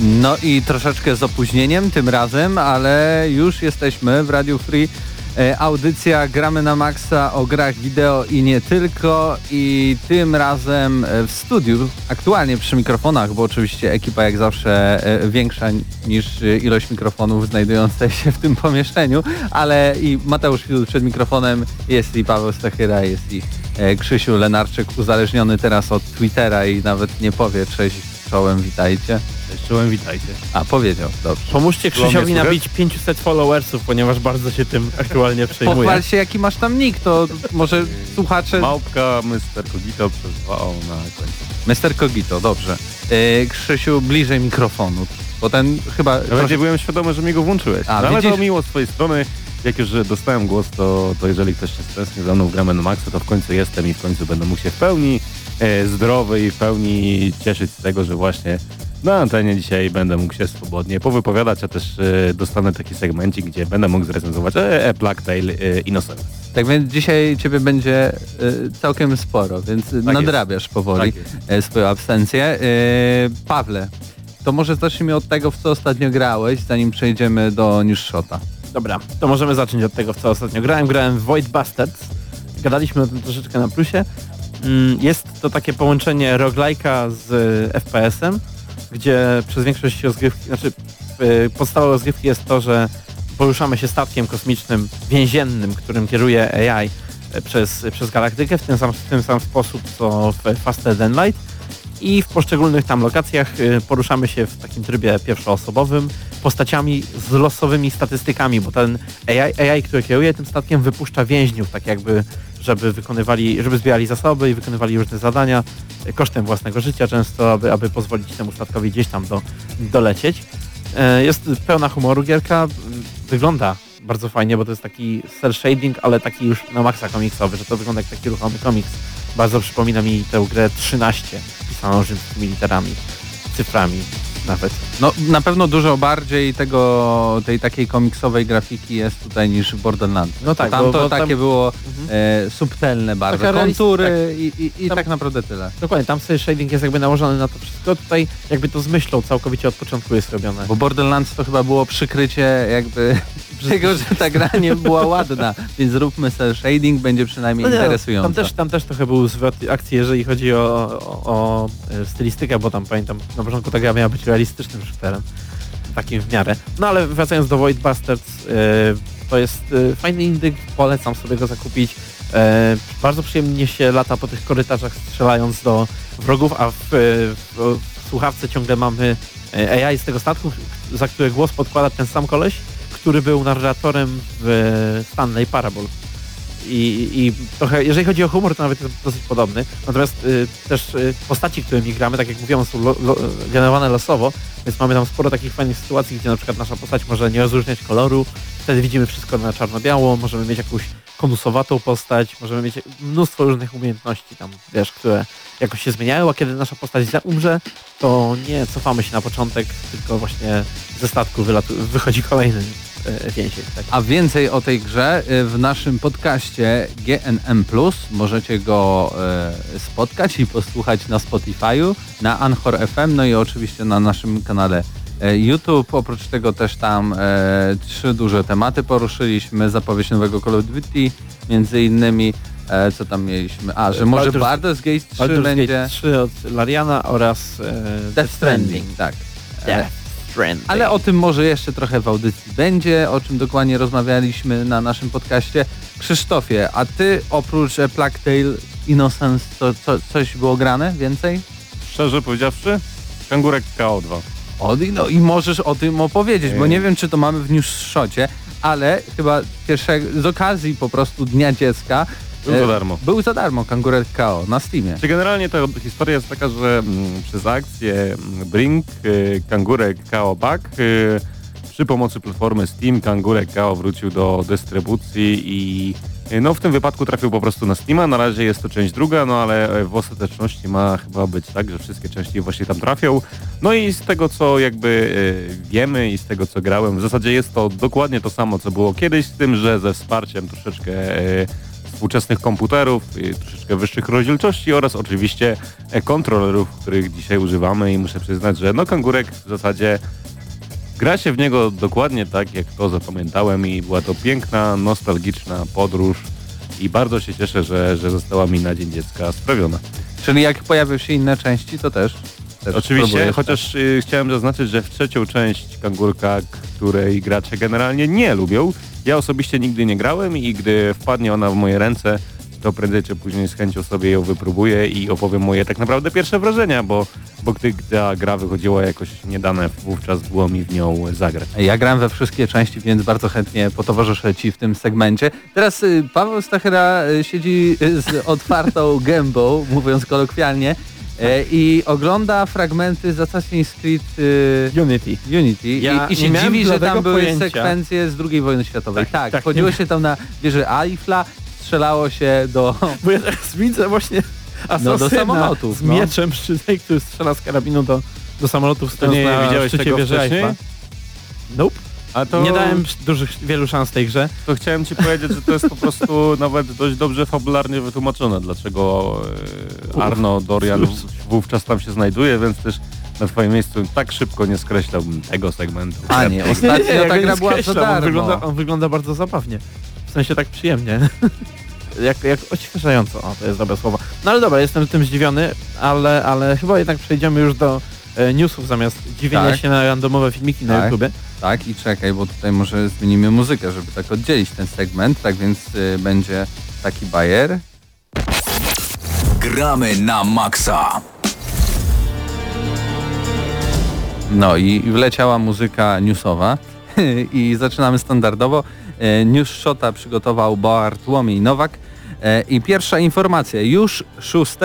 No i troszeczkę z opóźnieniem tym razem, ale już jesteśmy w Radio Free. E, audycja Gramy na Maxa o grach wideo i nie tylko i tym razem e, w studiu, aktualnie przy mikrofonach, bo oczywiście ekipa jak zawsze e, większa niż ilość mikrofonów znajdujących się w tym pomieszczeniu, ale i Mateusz Widul przed mikrofonem, jest i Paweł Stachyra, jest i Krzysiu Lenarczyk uzależniony teraz od Twittera i nawet nie powie cześć czołem, witajcie. Czołem, witajcie. A, powiedział, dobrze. Pomóżcie Krzysiowi nabić 500 followersów, ponieważ bardzo się tym aktualnie przejmuje. Pochwal się, jaki masz tam nick, to może słuchacze... Małpka Mr. Kogito przez 2 O na końcu. Mr. Kogito, dobrze. Yy, Krzysiu, bliżej mikrofonu, bo ten chyba... Ja trochę... byłem świadomy, że mi go włączyłeś. A, no, ale to miło z twojej strony. Jak już dostałem głos, to, to jeżeli ktoś się stresnie za mną gramy na maksa, to w końcu jestem i w końcu będę mógł się w pełni e, zdrowy i w pełni cieszyć z tego, że właśnie na antenie dzisiaj będę mógł się swobodnie powypowiadać, a też e, dostanę taki segmencik, gdzie będę mógł zrecenzować e, Black Tail e, Innocent. Tak więc dzisiaj ciebie będzie e, całkiem sporo, więc tak nadrabiasz jest. powoli tak e, swoją absencję. E, Pawle, to może zacznijmy od tego, w co ostatnio grałeś, zanim przejdziemy do News Shota. Dobra, to możemy zacząć od tego, w co ostatnio grałem. Grałem w Void Bastards. Gadaliśmy o tym troszeczkę na plusie. Mm, jest to takie połączenie roguelike'a z FPS-em, gdzie przez większość rozgrywki, znaczy y, podstawowe rozgrywki jest to, że poruszamy się statkiem kosmicznym więziennym, którym kieruje AI y, przez, przez galaktykę w ten, sam, w ten sam sposób co w Faster Than Light i w poszczególnych tam lokacjach y, poruszamy się w takim trybie pierwszoosobowym postaciami z losowymi statystykami, bo ten AI, AI który kieruje tym statkiem wypuszcza więźniów, tak jakby żeby wykonywali, żeby zbierali zasoby i wykonywali różne zadania kosztem własnego życia często, aby, aby pozwolić temu statkowi gdzieś tam do, dolecieć. E, jest pełna humoru gierka, wygląda bardzo fajnie, bo to jest taki cel shading, ale taki już na maksa komiksowy, że to wygląda jak taki ruchomy komiks. Bardzo przypomina mi tę grę 13, pisaną rzymskimi literami, cyframi nawet. No na pewno dużo bardziej tego, tej takiej komiksowej grafiki jest tutaj niż w Borderlands. No tak, tam to takie tam... było mhm. e, subtelne bardzo, Taka kontury tak. i, i, i tam, tak naprawdę tyle. Dokładnie, tam sobie shading jest jakby nałożony na to wszystko, tutaj jakby to z myślą całkowicie od początku jest robione. Bo Borderlands to chyba było przykrycie jakby tego, że ta gra nie była ładna, więc zróbmy cel shading, będzie przynajmniej no nie, interesująca. Tam też, tam też trochę był zwrot akcji, jeżeli chodzi o, o, o e, stylistykę, bo tam pamiętam, na początku ta gra miała być realistycznym shooterem, takim w miarę. No ale wracając do Void Bastards, yy, to jest yy, fajny indyk, polecam sobie go zakupić. Yy, bardzo przyjemnie się lata po tych korytarzach strzelając do wrogów, a w, w, w słuchawce ciągle mamy AI z tego statku, za które głos podkłada ten sam koleś, który był narratorem w Stanley Parable. I, I, trochę, jeżeli chodzi o humor, to nawet jest dosyć podobny. Natomiast y, też y, postaci, którymi gramy, tak jak mówiłem, są lo, lo, generowane losowo, więc mamy tam sporo takich fajnych sytuacji, gdzie na przykład nasza postać może nie rozróżniać koloru, wtedy widzimy wszystko na czarno-biało, możemy mieć jakąś konusowatą postać, możemy mieć mnóstwo różnych umiejętności tam, wiesz, które jakoś się zmieniają, a kiedy nasza postać umrze, to nie cofamy się na początek, tylko właśnie ze statku wychodzi kolejny więzień. Tak. A więcej o tej grze e, w naszym podcaście GNM+. Możecie go e, spotkać i posłuchać na Spotify'u, na Anchor FM, no i oczywiście na naszym kanale YouTube. Oprócz tego też tam e, trzy duże tematy poruszyliśmy. Zapowiedź nowego Call of Duty, między innymi e, co tam mieliśmy? A, że może Baldur's, Baldur's Gate 3 Baldur's będzie... Gate 3 od Lariana oraz e, Death Stranding. Tak. Yeah. Stranding. Ale o tym może jeszcze trochę w audycji będzie, o czym dokładnie rozmawialiśmy na naszym podcaście. Krzysztofie, a ty oprócz e, Plague Tale Innocence to co, coś było grane więcej? Szczerze powiedziawszy, kangurek KO2. O, i no i możesz o tym opowiedzieć, bo nie wiem czy to mamy w newsshocie, ale chyba pierwszego, z okazji po prostu Dnia Dziecka Był e, za darmo. Był za darmo Kangurek KO na Steamie. Czy generalnie ta historia jest taka, że mm, przez akcję mm, Brink, y, kangurek KO Back y, przy pomocy platformy Steam kangurek KO wrócił do dystrybucji i y, no w tym wypadku trafił po prostu na Steama. Na razie jest to część druga, no ale y, w ostateczności ma chyba być tak, że wszystkie części właśnie tam trafią. No i z tego co jakby wiemy i z tego co grałem, w zasadzie jest to dokładnie to samo co było kiedyś, z tym, że ze wsparciem troszeczkę y, współczesnych komputerów, troszeczkę wyższych rozdzielczości oraz oczywiście kontrolerów, których dzisiaj używamy i muszę przyznać, że no kangurek w zasadzie gra się w niego dokładnie tak, jak to zapamiętałem i była to piękna, nostalgiczna podróż i bardzo się cieszę, że, że została mi na Dzień Dziecka sprawiona. Czyli jak pojawią się inne części, to też. Oczywiście, chociaż y, chciałem zaznaczyć, że w trzecią część Kangurka, której gracze generalnie nie lubią, ja osobiście nigdy nie grałem i gdy wpadnie ona w moje ręce, to prędzej czy później z chęcią sobie ją wypróbuję i opowiem moje tak naprawdę pierwsze wrażenia, bo, bo gdy ta gra wychodziła jakoś niedane, wówczas było mi w nią zagrać. Ja grałem we wszystkie części, więc bardzo chętnie potowarzyszę Ci w tym segmencie. Teraz y, Paweł Stachera y, siedzi y, z otwartą gębą, mówiąc kolokwialnie, e, i ogląda fragmenty z Assassin's Creed y, Unity. Unity Ja i, i się miałem dziwi, że tam były pojęcia. sekwencje z II wojny światowej. Tak, Tak, tak, wchodziło nie- się tam na wieżę Eiffla, strzelało się do... Bo ja teraz widzę właśnie asasyna No, do samolotów, z no. mieczem przy tej, który strzela z karabinu do, do samolotów stojąc nie na widziałeś szczycie tego wieży wcześniej? Eiffla. Nope. A to, Nie dałem dużych, wielu szans tej grze. to chciałem ci powiedzieć, że to jest po prostu nawet dość dobrze fabularnie wytłumaczone, dlaczego e, Arno Dorian wówczas tam się znajduje, więc też na twoim miejscu tak szybko nie skreślałbym tego segmentu. A nie, ostatnio ja ta gra nie była za skreślam, on darmo. wygląda, on wygląda bardzo zabawnie. W sensie tak przyjemnie. jak, jak odświeżająco, o to jest dobre słowo. No ale dobra, jestem tym zdziwiony, ale, ale chyba jednak przejdziemy już do e, newsów zamiast dziwienia Tak. się na randomowe filmiki na Tak. YouTubie. Tak i czekaj, bo tutaj może zmienimy muzykę, żeby tak oddzielić ten segment, tak więc y, będzie taki bajer. Gramy na maksa. No i wleciała muzyka newsowa i zaczynamy standardowo. E, News Shota przygotował Bartłomiej Nowak i pierwsza informacja. Już 6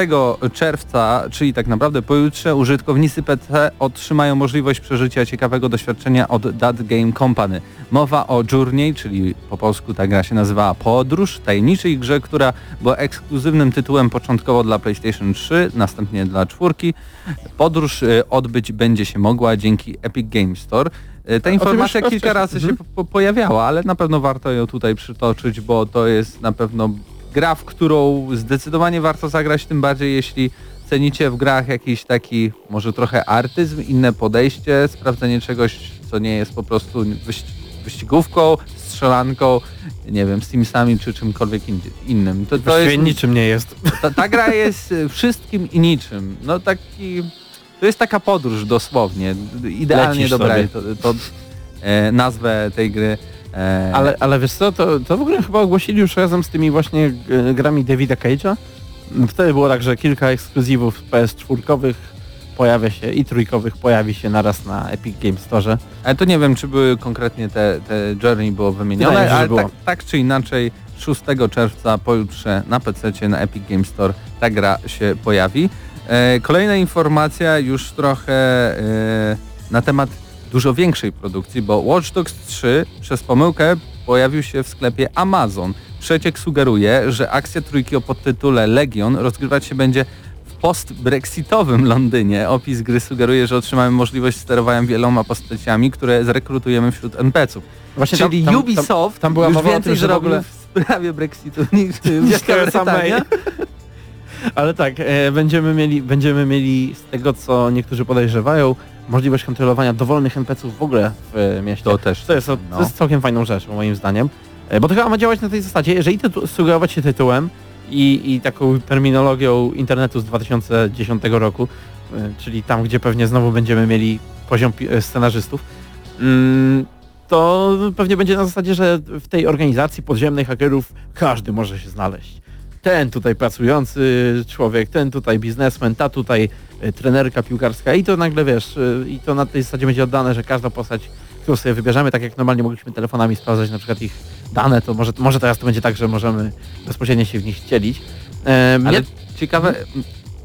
czerwca, czyli tak naprawdę pojutrze, użytkownicy PC otrzymają możliwość przeżycia ciekawego doświadczenia od That Game Company. Mowa o Journey, czyli po polsku ta gra się nazywała Podróż, tajemniczej grze, która była ekskluzywnym tytułem początkowo dla PlayStation 3, następnie dla czwórki. Podróż e, odbyć będzie się mogła dzięki Epic Game Store. E, Ta informacja kilka razy się po, po, pojawiała, ale na pewno warto ją tutaj przytoczyć, bo to jest na pewno gra, w którą zdecydowanie warto zagrać, tym bardziej jeśli cenicie w grach jakiś taki może trochę artyzm, inne podejście, sprawdzenie czegoś, co nie jest po prostu wyś- wyścigówką, strzelanką, nie wiem, z Simsami czy czymkolwiek innym. To, to jest, niczym nie jest. ta, ta gra jest wszystkim i niczym. No taki, to jest taka podróż dosłownie. Idealnie Lecisz sobie. to, to e, nazwę tej gry. E, Ale, ale wiesz co, to, to w ogóle chyba ogłosili już razem z tymi właśnie e, grami Davida Cage'a. Wtedy było tak, że kilka ekskluzywów PS4 pojawia się i trójkowych pojawi się naraz na Epic Games Store. Ale to nie wiem, czy były konkretnie te, te Journey było wymienione, Wydaje ale było. tak, tak czy inaczej 6 czerwca pojutrze na PC na Epic Game Store ta gra się pojawi. E, kolejna informacja już trochę e, na temat dużo większej produkcji, bo Watch Dogs 3 przez pomyłkę pojawił się w sklepie Amazon. Przeciek sugeruje, że akcja trójki o podtytule Legion rozgrywać się będzie w post-brexitowym Londynie. Opis gry sugeruje, że otrzymamy możliwość sterowania wieloma postaciami, które zrekrutujemy wśród NPC-ów. Właśnie Czyli tam, tam, Ubisoft tam była już mowa więcej tym, ogóle- w sprawie Brexitu niż Wielka. Brytania. Ale tak, e, będziemy, mieli, będziemy mieli z tego, co niektórzy podejrzewają, możliwość kontrolowania dowolnych NPC-ów w ogóle w e, mieście. To też. To jest, to no. jest całkiem fajną rzecz, moim zdaniem. E, Bo to chyba ma działać na tej zasadzie, jeżeli tytu- sugerować się tytułem i, i taką terminologią internetu z 2010 roku, e, czyli tam, gdzie pewnie znowu będziemy mieli poziom scenarzystów, mm, to pewnie będzie na zasadzie, że w tej organizacji podziemnej hakerów każdy może się znaleźć. Ten tutaj pracujący człowiek, ten tutaj biznesmen, ta tutaj e, trenerka piłkarska i to nagle wiesz, e, i to na tej zasadzie będzie oddane, że każda postać, którą sobie wybierzemy, tak jak normalnie mogliśmy telefonami sprawdzać na przykład ich dane, to może, może teraz to będzie tak, że możemy bezpośrednio się w nich wcielić. E, mnie- Ale ciekawe,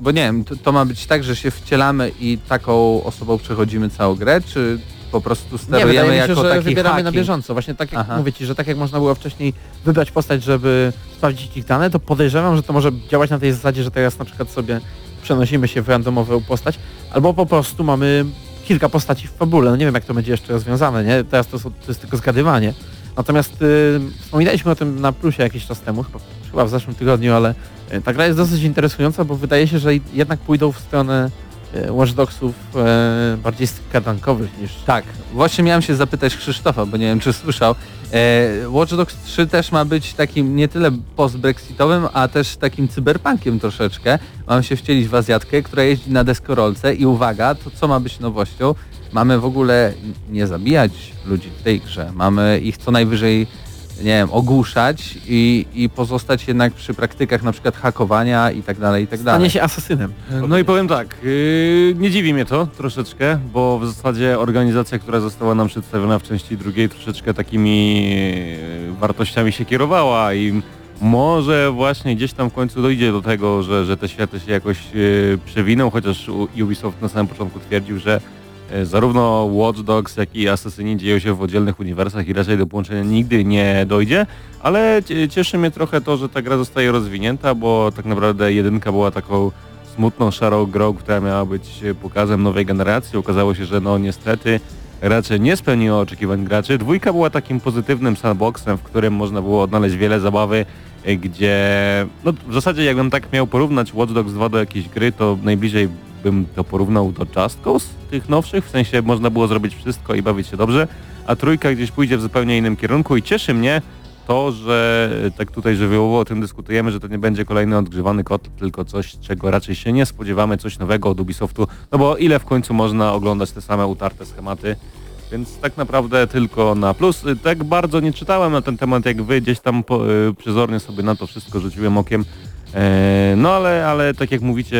bo nie wiem, to, to ma być tak, że się wcielamy i taką osobą przechodzimy całą grę, czy po prostu Nie, sterujemy wydaje mi się, jako że taki wybieramy na hacking? bieżąco. Właśnie tak jak Aha. mówię Ci, że tak jak można było wcześniej wybrać postać, żeby sprawdzić ich dane, to podejrzewam, że to może działać na tej zasadzie, że teraz na przykład sobie przenosimy się w randomową postać, albo po prostu mamy kilka postaci w fabule. No nie wiem jak to będzie jeszcze rozwiązane, nie? Teraz to, są- to jest tylko zgadywanie. Natomiast y, wspominaliśmy o tym na plusie jakiś czas temu, chyba, chyba w zeszłym tygodniu, ale y, ta gra jest dosyć interesująca, bo wydaje się, że jednak pójdą w stronę Watch Dogsów y, bardziej skadankowych niż Tak, właśnie miałem się zapytać Krzysztofa, bo nie wiem czy słyszał. E, Watch Dogs 3 też ma być takim nie tyle post-brexitowym, a też takim cyberpunkiem troszeczkę. Mam się wcielić w Azjatkę, która jeździ na deskorolce i uwaga, to co ma być nowością? Mamy w ogóle nie zabijać ludzi w tej grze. Mamy ich co najwyżej nie wiem, ogłuszać i, i pozostać jednak przy praktykach na przykład hakowania i tak dalej, i tak dalej. stanie się asasynem. No i powiem tak, yy, nie dziwi mnie to troszeczkę, bo w zasadzie organizacja, która została nam przedstawiona w części drugiej troszeczkę takimi yy, wartościami się kierowała i może właśnie gdzieś tam w końcu dojdzie do tego, że, że te światy się jakoś yy, przewiną, chociaż Ubisoft na samym początku twierdził, że zarówno Watch Dogs, jak i Assassini dzieją się w oddzielnych uniwersach i raczej do połączenia nigdy nie dojdzie, ale cie- cieszy mnie trochę to, że ta gra zostaje rozwinięta, bo tak naprawdę jedynka była taką smutną, szarą grą, która miała być pokazem nowej generacji. Okazało się, że no niestety raczej nie spełniło oczekiwań graczy. Dwójka była takim pozytywnym sandboxem, w którym można było odnaleźć wiele zabawy, y, gdzie no w zasadzie jakbym tak miał porównać Watch Dogs 2 do jakiejś gry, to najbliżej bym to porównał do Just Cause tych nowszych, w sensie można było zrobić wszystko i bawić się dobrze, a trójka gdzieś pójdzie w zupełnie innym kierunku i cieszy mnie, to, że tak tutaj żywiołowo o tym dyskutujemy, że to nie będzie kolejny odgrzewany kot, tylko coś, czego raczej się nie spodziewamy, coś nowego od Ubisoftu, no bo ile w końcu można oglądać te same utarte schematy, więc tak naprawdę tylko na plus. Y, Tak bardzo nie czytałem na ten temat jak wy, gdzieś tam po, y, przezornie sobie na to wszystko rzuciłem okiem, e, no ale, ale tak jak mówicie,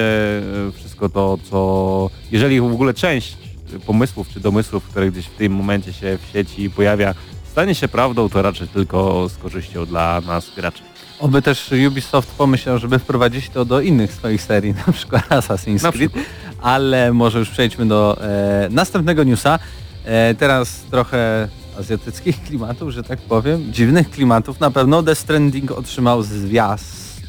y, wszystko to, co, jeżeli w ogóle część pomysłów czy domysłów, które gdzieś w tym momencie się w sieci pojawia, stanie się prawdą, to raczej tylko z korzyścią dla nas graczy. Oby też Ubisoft pomyślał, żeby wprowadzić to do innych swoich serii, na przykład Assassin's Na Creed, ale może już przejdźmy do e, następnego newsa. E, teraz trochę azjatyckich klimatów, że tak powiem, dziwnych klimatów. Na pewno Death Stranding otrzymał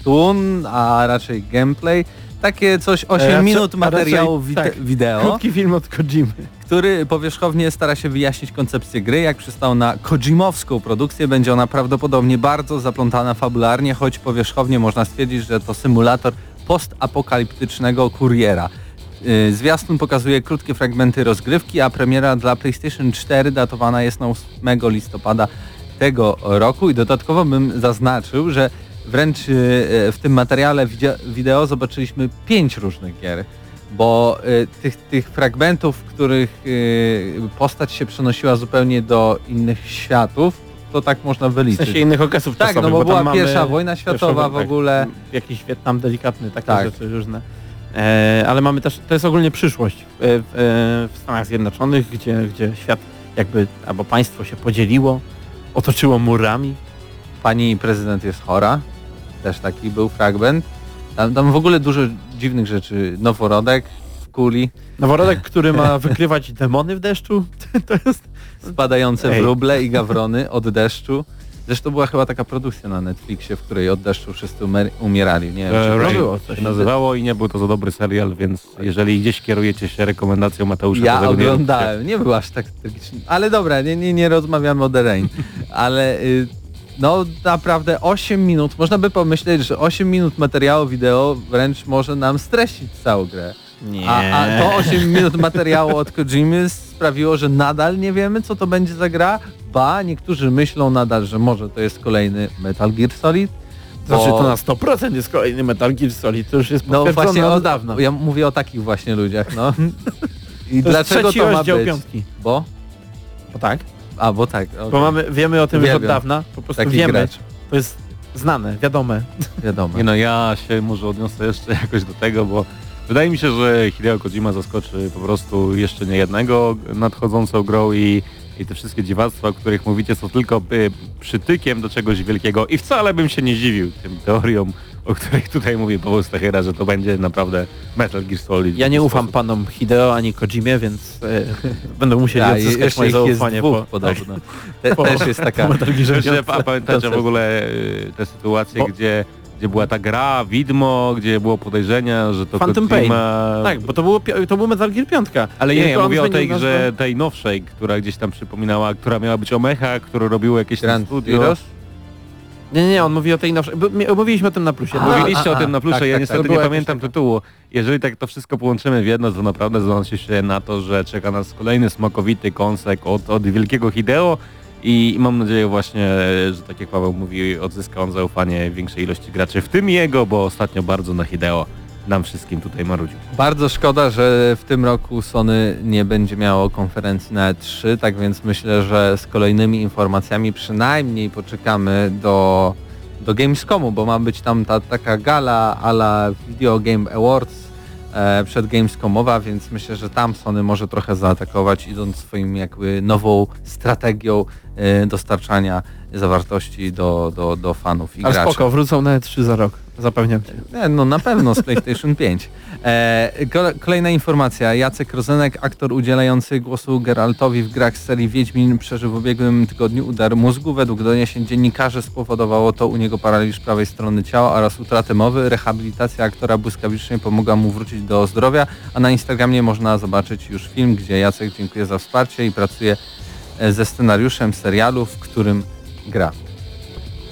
zwiastun, a raczej gameplay. Takie coś 8 raczej- minut materiału raczej- tak. wideo Krótki film od Kojimy. który powierzchownie stara się wyjaśnić koncepcję gry. Jak przystał na Kojimowską produkcję, będzie ona prawdopodobnie bardzo zaplątana fabularnie, choć powierzchownie można stwierdzić, że to symulator postapokaliptycznego kuriera. Yy, Zwiastun pokazuje krótkie fragmenty rozgrywki, a premiera dla PlayStation 4 datowana jest na 8 listopada tego roku i dodatkowo bym zaznaczył, że wręcz yy, w tym materiale wideo zobaczyliśmy pięć różnych gier bo y, tych, tych fragmentów, w których y, postać się przenosiła zupełnie do innych światów, to tak można W wyliczyć. sensie innych okresów tak, no czasowych, bo, tam była pierwsza wojna światowa w ogóle. Tak, jakiś Wietnam delikatny, takie Tak. rzeczy różne. E, ale mamy też, to jest ogólnie przyszłość e, w, e, w Stanach Zjednoczonych, gdzie, gdzie świat jakby, albo państwo się podzieliło, otoczyło murami. Pani prezydent jest chora, też taki był fragment. Tam, tam w ogóle dużo dziwnych rzeczy. Noworodek w kuli, Noworodek, który ma wykrywać demony w deszczu, to jest... spadające Ej. wróble i gawrony od deszczu. Zresztą była chyba taka produkcja na Netflixie, w której od deszczu wszyscy umierali. Nie wiem, czy E, to Ray było coś. się nazywało i nie był to za dobry serial, więc jeżeli gdzieś kierujecie się rekomendacją Mateusza, Ja to tego nie oglądałem, nie był aż tak tragiczny. Ale dobra, nie, nie, nie rozmawiamy o The Rain. Ale y, no naprawdę 8 minut, można by pomyśleć, że 8 minut materiału wideo wręcz może nam streścić całą grę. Nie. A, a to 8 minut materiału od Kojimy sprawiło, że nadal nie wiemy co to będzie za gra. Ba, niektórzy myślą nadal, że może to jest kolejny Metal Gear Solid. Znaczy to na 100% jest kolejny Metal Gear Solid, to już jest no właśnie od dawna. Ja mówię o takich właśnie ludziach, no. I To dlaczego to ma być? piątki. Bo? Bo tak. A, bo tak. okej. Bo mamy, wiemy o tym już od dawna. Po prostu Taki wiemy. gracz, To jest znane, wiadome. wiadomo. Nie no, ja się może odniosę jeszcze jakoś do tego, bo wydaje mi się, że Hideo Kojima zaskoczy po prostu jeszcze nie jednego nadchodzącą grą i, i te wszystkie dziwactwa, o których mówicie są tylko y, przytykiem do czegoś wielkiego i wcale bym się nie dziwił tym teoriom, o których tutaj mówi Paweł Stachera, że to będzie naprawdę Metal Gear Solid. Ja nie ufam sposób. panom Hideo ani Kojimie, więc e, będą musieli Ja, odzyskać moje zaufanie dwóch po, podobno. Te, po- też jest taka... że, a pamiętacie w ogóle y, te sytuacje, gdzie, gdzie była ta gra, widmo, gdzie było podejrzenia, że to Phantom Kojima... Tak, bo to, było, to był Metal Gear 5. Ale nie, ja mówię o tej grze, tej nowszej, która gdzieś tam przypominała, która miała być o mechach, które robiło jakieś Grand studio. Heroes? Nie, nie, on mówi o tej nowszej. bo Mówiliśmy o tym na plusie. A, Mówili- Mówiliście a, o tym a, na plusze, tak, ja tak, niestety tak. nie pamiętam tytułu. Jeżeli tak to wszystko połączymy w jedno, to naprawdę zanosi się na to, że czeka nas kolejny smakowity kąsek od, od wielkiego Hideo i mam nadzieję właśnie, że tak jak Paweł mówi, odzyska on zaufanie większej ilości graczy, w tym jego, bo ostatnio bardzo na Hideo nam wszystkim tutaj marudził. Bardzo szkoda, że w tym roku Sony nie będzie miało konferencji na E3, tak więc myślę, że z kolejnymi informacjami przynajmniej poczekamy do, do Gamescomu, bo ma być tam ta taka gala a la Video Game Awards e, przed Gamescomowa, więc myślę, że tam Sony może trochę zaatakować, idąc swoim jakby nową strategią e, dostarczania zawartości do, do, do fanów i Ale graczy. spoko, wrócą na E3 za rok. Zapewniam cię. Nie, no na pewno z PlayStation 5. E, kole- kolejna informacja. Jacek Rozenek, aktor udzielający głosu Geraltowi w grach serii Wiedźmin przeżył w ubiegłym tygodniu udar mózgu. Według doniesień dziennikarzy spowodowało to u niego paraliż prawej strony ciała oraz utratę mowy. Rehabilitacja aktora błyskawicznie pomogła mu wrócić do zdrowia, a na Instagramie można zobaczyć już film, gdzie Jacek dziękuję za wsparcie i pracuje e, ze scenariuszem serialu, w którym gra.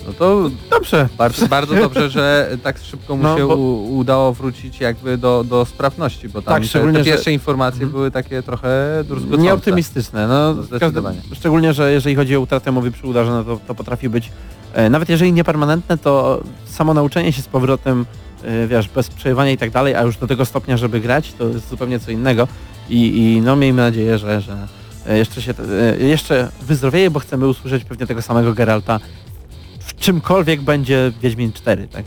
No to Dobrze. bardzo, bardzo dobrze, że tak szybko mu No, się bo- u, udało wrócić jakby do, do sprawności, bo tam Tak, te, szczególnie, te że- pierwsze informacje Mhm. były takie trochę druzgocące. Nieoptymistyczne. No, No, każdym- szczególnie, że jeżeli chodzi o utratę mowy przy udarze, no to, to potrafi być, e, nawet jeżeli niepermanentne, to samo nauczenie się z powrotem, e, wiesz, bez przerywania i tak dalej, a już do tego stopnia, żeby grać, to jest zupełnie co innego. I, i no miejmy nadzieję, że, że e, jeszcze się, e, jeszcze wyzdrowieje, bo chcemy usłyszeć pewnie tego samego Geralta czymkolwiek będzie Wiedźmin 4, tak?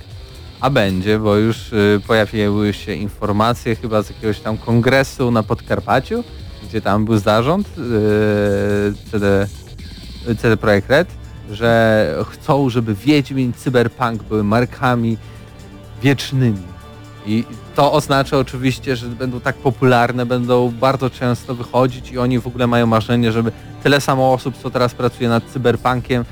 A będzie, bo już y, pojawiły się informacje chyba z jakiegoś tam kongresu na Podkarpaciu, gdzie tam był zarząd y, CD, CD Projekt Red, że chcą, żeby Wiedźmin, Cyberpunk były markami wiecznymi. I to oznacza oczywiście, że będą tak popularne, będą bardzo często wychodzić i oni w ogóle mają marzenie, żeby tyle samo osób, co teraz pracuje nad Cyberpunkiem,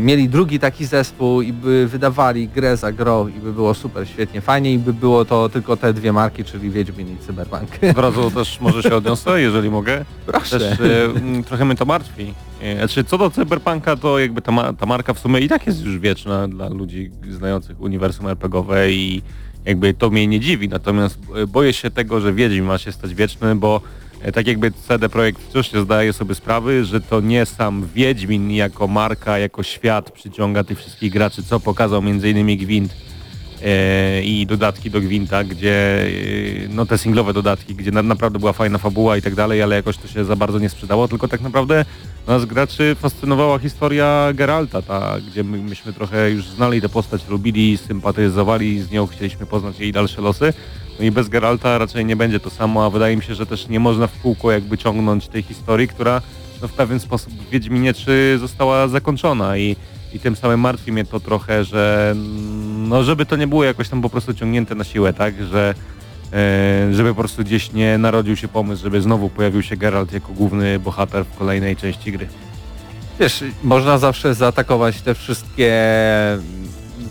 mieli drugi taki zespół i by wydawali grę za grą i by było super, świetnie, fajnie i by było to tylko te dwie marki, czyli Wiedźmin i Cyberpunk. Od razu też może się odniosę, jeżeli mogę. Proszę. Też e, trochę mnie to martwi. E, Znaczy, co do Cyberpunka, to jakby ta, ma, ta marka w sumie i tak jest już wieczna dla ludzi znających uniwersum RPGowe i jakby to mnie nie dziwi. Natomiast e, boję się tego, że Wiedźmin ma się stać wieczny, bo e, tak jakby CD Projekt wciąż nie zdaje sobie sprawy, że to nie sam Wiedźmin jako marka, jako świat przyciąga tych wszystkich graczy, co pokazał m.in. Gwint e, i dodatki do Gwinta, gdzie e, no te singlowe dodatki, gdzie na, naprawdę była fajna fabuła i tak dalej, ale jakoś to się za bardzo nie sprzedało, tylko tak naprawdę nas graczy fascynowała historia Geralta, ta, gdzie my, myśmy trochę już znali tę postać, lubili, sympatyzowali z nią, chcieliśmy poznać jej dalsze losy. No i bez Geralta raczej nie będzie to samo, a wydaje mi się, że też nie można w kółko jakby ciągnąć tej historii, która no, w pewien sposób w Wiedźminie 3 została zakończona i i tym samym martwi mnie to trochę, że mm, no żeby to nie było jakoś tam po prostu ciągnięte na siłę, tak, że e, żeby po prostu gdzieś nie narodził się pomysł, żeby znowu pojawił się Geralt jako główny bohater w kolejnej części gry. Wiesz, można zawsze zaatakować te wszystkie,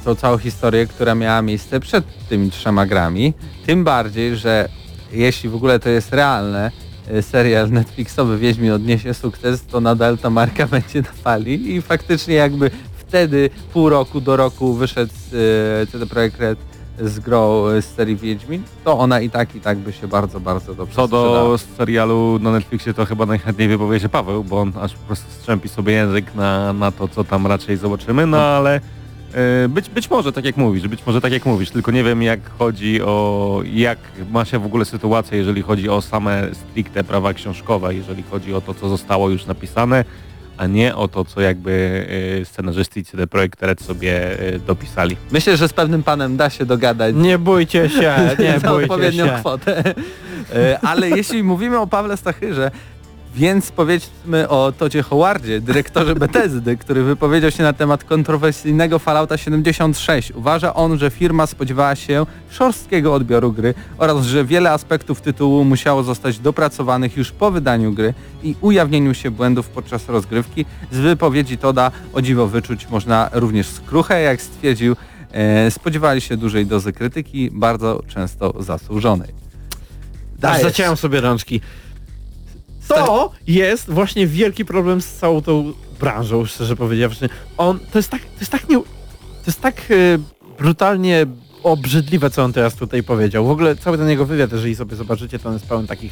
tą całą historię, która miała miejsce przed tymi trzema grami. Tym bardziej, że jeśli w ogóle to jest realne, e, serial Netflixowy Wiedźmin odniesie sukces, to nadal ta marka będzie na fali i faktycznie jakby wtedy pół roku do roku wyszedł e, CD Projekt Red z grą e, z serii Wiedźmin, to ona i tak i tak by się bardzo, bardzo dobrze Co sprzedała. do serialu na Netflixie to chyba najchętniej wypowie się Paweł, bo on aż po prostu strzępi sobie język na, na to, co tam raczej zobaczymy, no ale E, Być, być może tak jak mówisz, być może tak jak mówisz, tylko nie wiem jak chodzi o, jak ma się w ogóle sytuacja, jeżeli chodzi o same stricte prawa książkowe, jeżeli chodzi o to, co zostało już napisane, a nie o to, co jakby e, scenarzyści i CD Projekt Red sobie e, dopisali. Myślę, że z pewnym panem da się dogadać Nie bójcie się, nie za bójcie odpowiednią się. kwotę. E, Ale jeśli mówimy o Pawle Stachyrze, więc powiedzmy o Todzie Howardzie, dyrektorze Bethesdy, który wypowiedział się na temat kontrowersyjnego Fallouta 76. Uważa on, że firma spodziewała się szorstkiego odbioru gry oraz, że wiele aspektów tytułu musiało zostać dopracowanych już po wydaniu gry i ujawnieniu się błędów podczas rozgrywki. Z wypowiedzi Toda o dziwo wyczuć można również skruchę, jak stwierdził, e, spodziewali się dużej dozy krytyki, bardzo często zasłużonej. Dajesz. zaciąłem sobie rączki. To jest właśnie wielki problem z całą tą branżą, szczerze powiedziawszy. On, to jest tak, to jest tak nie, to jest tak e, brutalnie obrzydliwe, co on teraz tutaj powiedział. W ogóle cały ten jego wywiad, jeżeli sobie zobaczycie, to on jest pełen takich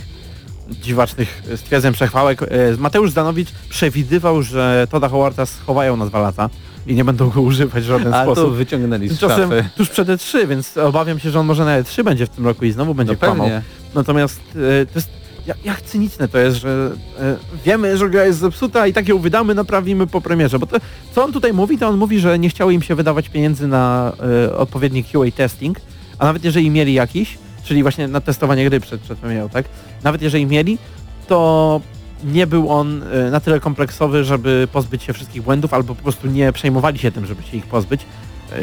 dziwacznych stwierdzeń, przechwałek. E, Mateusz Zdanowicz przewidywał, że Toda Howarda schowają na dwa lata i nie będą go używać w żaden A to sposób. wyciągnęli z Tymczasem szafy. tuż przed E3, więc obawiam się, że on może na E3 będzie w tym roku i znowu będzie No kłamał. Natomiast to jest, jak, cyniczne to jest, że e, wiemy, że gra jest zepsuta i tak ją wydamy, naprawimy po premierze. Bo to, co on tutaj mówi, to on mówi, że nie chciało im się wydawać pieniędzy na e, odpowiedni QA testing, a nawet jeżeli mieli jakiś, czyli właśnie na testowanie gry przed, przed premierą, tak? Nawet jeżeli mieli, to nie był on e, na tyle kompleksowy, żeby pozbyć się wszystkich błędów, albo po prostu nie przejmowali się tym, żeby się ich pozbyć.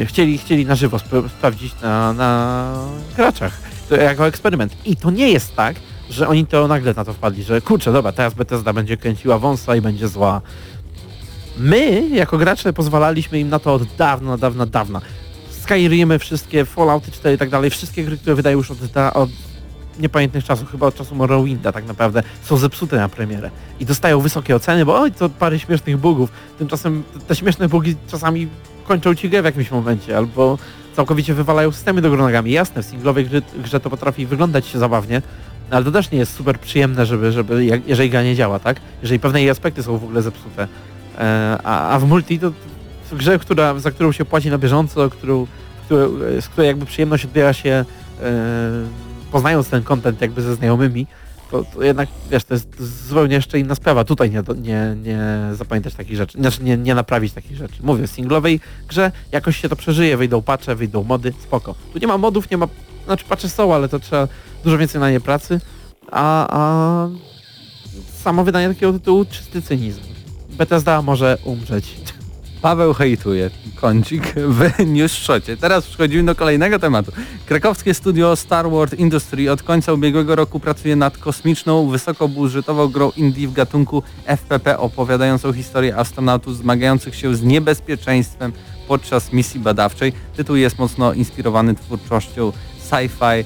Chcieli, chcieli na żywo sp- sprawdzić na, na graczach to jako eksperyment. I to nie jest tak, że oni to nagle na to wpadli, że kurczę, dobra, teraz Bethesda będzie kręciła wąsa i będzie zła. My, jako gracze, pozwalaliśmy im na to od dawna, dawna, dawna. Skyrimy wszystkie, Fallouty 4 i tak dalej, wszystkie gry, które wydają już od, da, od niepamiętnych czasów, chyba od czasu Morrowinda tak naprawdę, są zepsute na premierę. I dostają wysokie oceny, bo oj, to parę śmiesznych bugów. Tymczasem te śmieszne bugi czasami kończą ci grę w jakimś momencie, albo całkowicie wywalają systemy do góry nogami. Jasne, w singlowej grze, grze to potrafi wyglądać zabawnie, ale to też nie jest super przyjemne, żeby, żeby jak, jeżeli gra nie działa, tak? Jeżeli pewne jej aspekty są w ogóle zepsute. E, a, a w multi to w grze, która, za którą się płaci na bieżąco, którą, którą, z której jakby przyjemność odbiera się e, poznając ten content jakby ze znajomymi, to, to jednak wiesz, to jest zupełnie jeszcze inna sprawa. Tutaj nie, nie, nie zapamiętać takich rzeczy, znaczy nie, nie naprawić takich rzeczy. Mówię, w singlowej grze jakoś się to przeżyje, wyjdą patche, wyjdą mody, spoko. Tu nie ma modów, nie ma, znaczy patche są, ale to trzeba dużo więcej na nie pracy, a, a samo wydanie takiego tytułu czysty cynizm. Bethesda może umrzeć. Paweł hejtuje kącik w Newsshocie. Teraz przechodzimy do kolejnego tematu. Krakowskie studio Star Wars Industry od końca ubiegłego roku pracuje nad kosmiczną, wysokobudżetową grą indie w gatunku FPP opowiadającą historię astronautów zmagających się z niebezpieczeństwem podczas misji badawczej. Tytuł jest mocno inspirowany twórczością sci-fi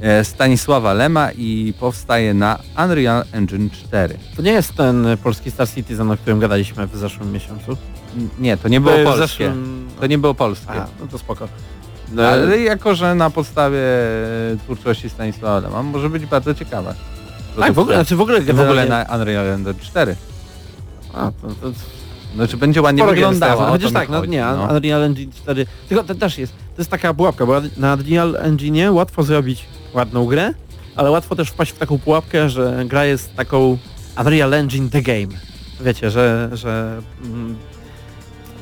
e, Stanisława Lema i powstaje na Unreal Engine 4. To nie jest ten polski Star Citizen, o którym gadaliśmy w zeszłym miesiącu. Nie, to nie było polskie. zeszłym... To nie było polskie. A, no to spoko. Ale jako, że na podstawie e, twórczości Stanisława Lema może być bardzo ciekawa. Tak, w ogóle, znaczy w ogóle, w ogóle na Unreal Engine 4. A, to, to, Znaczy będzie ładnie sporo wyglądała. wystawa, o Chociaż tak, no chodzi, nie, no. Unreal Engine 4, tylko to też jest, to jest taka pułapka, bo na Unreal Engine łatwo zrobić ładną grę, ale łatwo też wpaść w taką pułapkę, że gra jest taką Unreal Engine the game. Wiecie, że, że mm,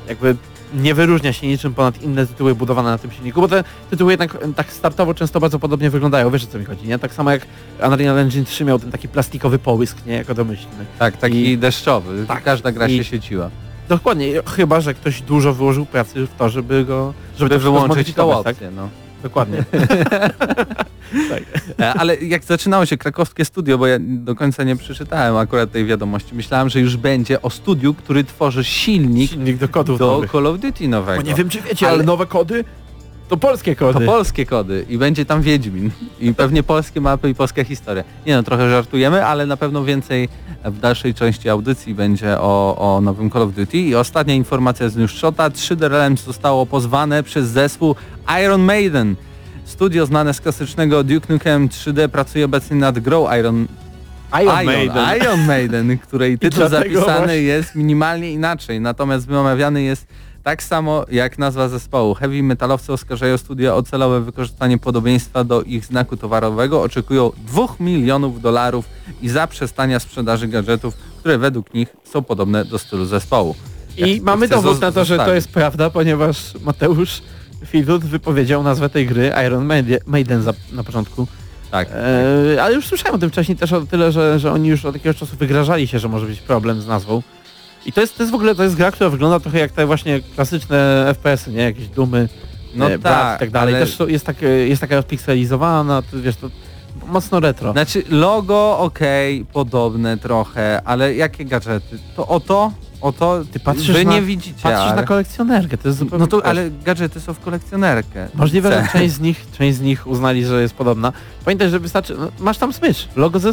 jakby nie wyróżnia się niczym ponad inne tytuły budowane na tym silniku, bo te tytuły jednak tak startowo często bardzo podobnie wyglądają, wiesz o co mi chodzi, nie? Tak samo jak Unreal Engine 3 miał ten taki plastikowy połysk, nie? Jako domyślny. Tak, taki I- deszczowy. Tak. Każda gra I- się sieciła. Dokładnie, chyba, że ktoś dużo wyłożył pracy w to, żeby go, żeby By to wszystko wyłączyć tą zmodyfikować, opcję, no. tak? Dokładnie. E, Ale jak zaczynało się krakowskie studio, bo ja do końca nie przeczytałem akurat tej wiadomości, myślałem, że już będzie o studiu, który tworzy silnik Silnik do do. Call of Duty nowego. Bo nie wiem, czy wiecie, Ale- ale nowe kody to polskie kody. To polskie kody i będzie tam Wiedźmin i pewnie polskie mapy i polska historia. Nie no, trochę żartujemy, ale na pewno więcej w dalszej części audycji będzie o, o nowym Call of Duty. I ostatnia informacja z Newshota. 3D Realms zostało pozwane przez zespół Iron Maiden. Studio znane z klasycznego Duke Nukem 3D pracuje obecnie nad grą Iron, Iron, Maiden. Iron Maiden, której tytuł zapisany właśnie- jest minimalnie inaczej, natomiast wymawiany jest Tak samo jak nazwa zespołu. Heavy metalowcy oskarżają studia o celowe wykorzystanie podobieństwa do ich znaku towarowego. Oczekują 2 milionów dolarów i zaprzestania sprzedaży gadżetów, które według nich są podobne do stylu zespołu. I Jak mamy chcę dowód na to, że to jest prawda, ponieważ Mateusz Fidut wypowiedział nazwę tej gry Iron Maiden, Maiden za, na początku. Tak. E, ale już słyszałem o tym wcześniej też o tyle, że, że oni już od jakiegoś czasu wygrażali się, że może być problem z nazwą. I to jest, to jest w ogóle to jest gra, która wygląda trochę jak te właśnie klasyczne FPS-y, nie? Jakieś dumy, No e, tak, i tak dalej. ale- Też to jest, tak, jest taka pikselizowała, to, wiesz, to mocno retro. Znaczy logo okej, podobne trochę, ale jakie gadżety? To oto, oto Ty patrzysz wy na- nie widzicie. Patrzysz ale... na kolekcjonerkę, to jest zupełnie... No to, ale gadżety są w kolekcjonerkę. Możliwe, że część z nich, część z nich uznali, że jest podobna. Pamiętaj, że wystarczy, no, masz tam smycz, logo ze,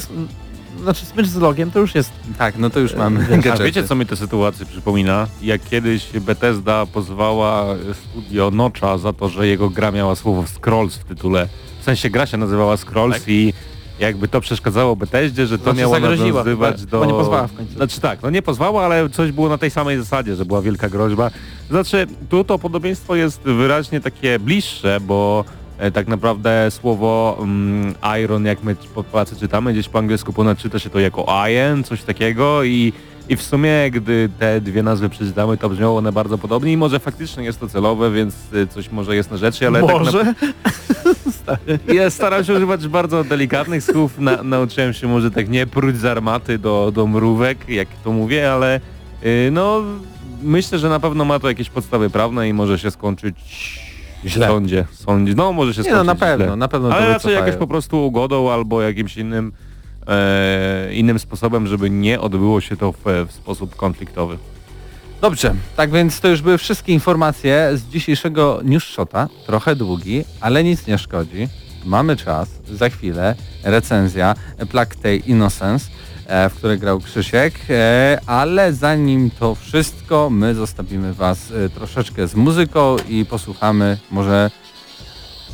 znaczy smycz z logiem to już jest Tak, no to już mamy Wiesz, a wiecie co mi tę sytuację przypomina? Jak kiedyś Bethesda pozwała studio Notcha za to, że jego gra miała słowo Scrolls w tytule. W sensie gra się nazywała Scrolls Tak. i jakby to przeszkadzało Bethesdzie, że to Znaczy miało nawiązywać do... chyba nie pozwała w końcu. Znaczy tak, no nie pozwała, ale coś było na tej samej zasadzie, że była wielka groźba. Znaczy tu to podobieństwo jest wyraźnie takie bliższe, bo e, tak naprawdę słowo mm, iron, jak my po Polacy czytamy, gdzieś po angielsku ponad czyta się to jako iron, coś takiego i, i w sumie gdy te dwie nazwy przeczytamy, to brzmią one bardzo podobnie i może faktycznie jest to celowe, więc e, coś może jest na rzeczy, ale tak na, może. ja staram się używać bardzo delikatnych słów, na, nauczyłem się może tak nie pruć z armaty do, do mrówek, jak to mówię, ale y, no myślę, że na pewno ma to jakieś podstawy prawne i może się skończyć Źle. sądzie. sądzie. No może się Nie skończyć no, na pewno, źle. na pewno Ale raczej jakoś po prostu ugodą albo jakimś innym e, innym sposobem, żeby nie odbyło się to w, w sposób konfliktowy. Dobrze, tak więc to już były wszystkie informacje z dzisiejszego News Shota. Trochę długi, ale nic nie szkodzi. Mamy czas, za chwilę recenzja Plague Innocence, w której grał Krzysiek, e, ale zanim to wszystko, my zostawimy Was e, troszeczkę z muzyką i posłuchamy może...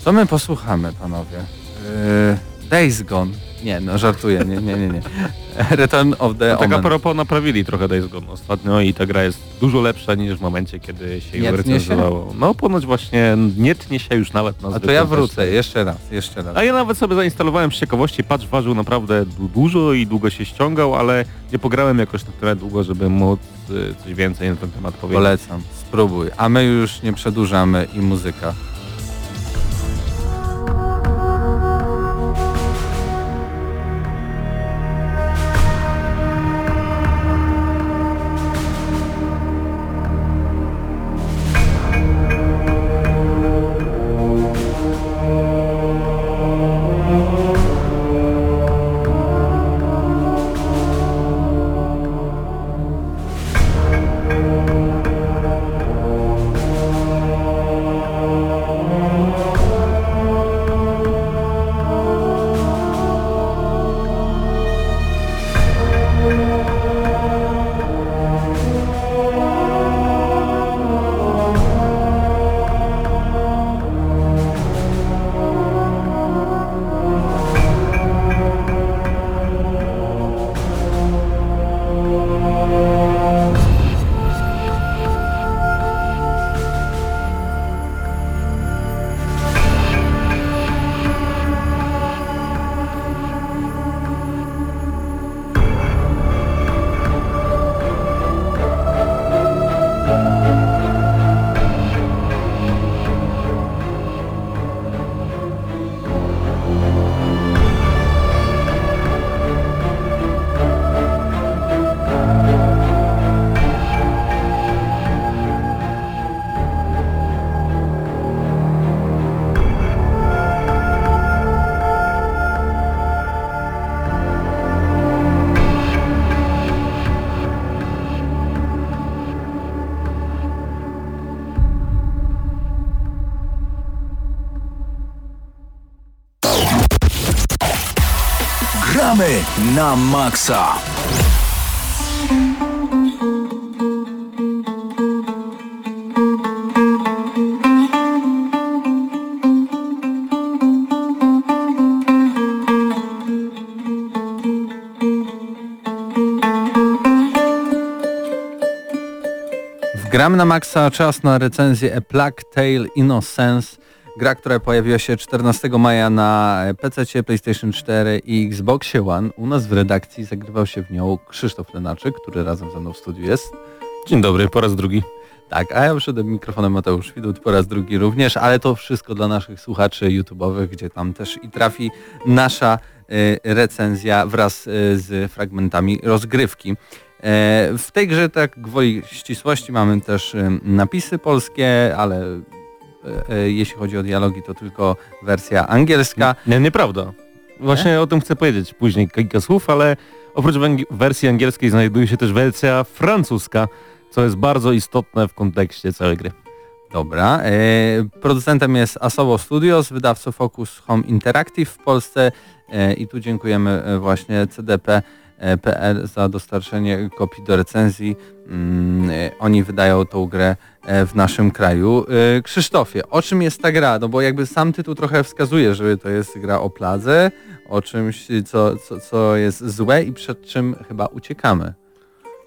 Co my posłuchamy, panowie? E, Days Gone. Nie, no żartuję, nie, nie, nie, nie. Return of the No, tak a propos naprawili trochę Days Gone ostatnio i ta gra jest dużo lepsza niż w momencie, kiedy się Nie ją tnie się? recenzowało. No ponoć właśnie nie tnie się już nawet na A to ja wrócę, teście. jeszcze raz, jeszcze raz. A ja nawet sobie zainstalowałem z ciekawości, patch ważył naprawdę du- dużo i długo się ściągał, ale nie pograłem jakoś na tyle długo, żeby móc y, coś więcej na ten temat powiedzieć. Polecam, spróbuj. A my już nie przedłużamy i muzyka. Gramy na maksa. W Gramy na maksa, czas na recenzję A Plague Tale Innocence. Gra, która pojawiła się 14 maja na PC, PlayStation 4 i Xbox One. U nas w redakcji zagrywał się w nią Krzysztof Lenaczyk, który razem ze mną w studiu jest. Dzień dobry, po raz drugi. Tak, a ja przed mikrofonem Mateusz Widut po raz drugi również, ale to wszystko dla naszych słuchaczy YouTube'owych, gdzie tam też i trafi nasza y, recenzja wraz y, z fragmentami rozgrywki. E, w tej grze tak gwoli ścisłości mamy też napisy polskie, ale jeśli chodzi o dialogi to tylko wersja angielska. Nie, nieprawda. Właśnie nie? o tym chcę powiedzieć później kilka słów, ale oprócz wersji angielskiej znajduje się też wersja francuska co jest bardzo istotne w kontekście całej gry. Dobra. E, producentem jest Asobo Studios, wydawcą Focus Home Interactive w Polsce e, i tu dziękujemy e, właśnie CDP.pl za dostarczenie kopii do recenzji. Mm, oni wydają tą grę w naszym kraju. Krzysztofie, o czym jest ta gra? No bo jakby sam tytuł trochę wskazuje, że to jest gra o pladze, o czymś, co, co, co jest złe i przed czym chyba uciekamy.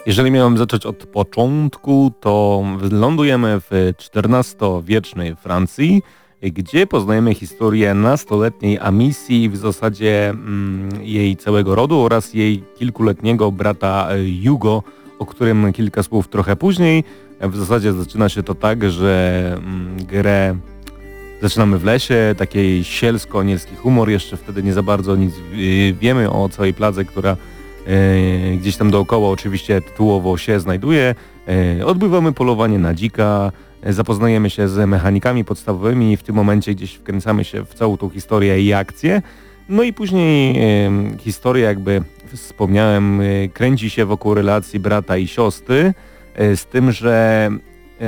Jeżeli miałem zacząć od początku, to lądujemy w XIV-wiecznej Francji, gdzie poznajemy historię nastoletniej Amisji, w zasadzie mm, jej całego rodu oraz jej kilkuletniego brata Hugo, o którym kilka słów trochę później. W zasadzie zaczyna się to tak, że mm, grę zaczynamy w lesie, takiej sielsko-anielski humor, jeszcze wtedy nie za bardzo nic wiemy o całej pladze, która E, gdzieś tam dookoła oczywiście tytułowo się znajduje. E, odbywamy polowanie na dzika, e, zapoznajemy się z mechanikami podstawowymi i w tym momencie gdzieś wkręcamy się w całą tą historię i akcję. No i później historia jakby wspomniałem kręci się wokół relacji brata i siostry z tym, że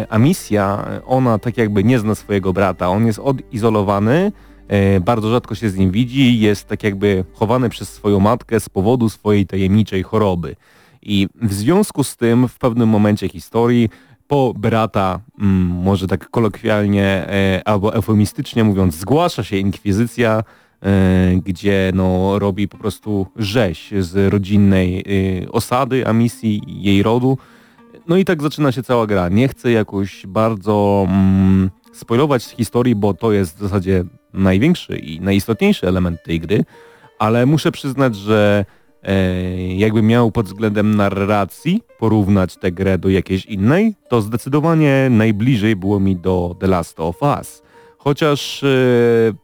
Amisja, ona tak jakby nie zna swojego brata, on jest odizolowany, E, bardzo rzadko się z nim widzi, jest tak jakby chowany przez swoją matkę z powodu swojej tajemniczej choroby. I w związku z tym w pewnym momencie historii po brata, mm, może tak kolokwialnie e, albo eufemistycznie mówiąc, zgłasza się inkwizycja, e, gdzie no, robi po prostu rzeź z rodzinnej osady, a misji jej rodu. No i tak zaczyna się cała gra. Nie chcę jakoś bardzo mm, spoilować historii, bo to jest w zasadzie największy i najistotniejszy element tej gry, ale muszę przyznać, że e, jakbym miał pod względem narracji porównać tę grę do jakiejś innej, to zdecydowanie najbliżej było mi do The Last of Us. Chociaż e,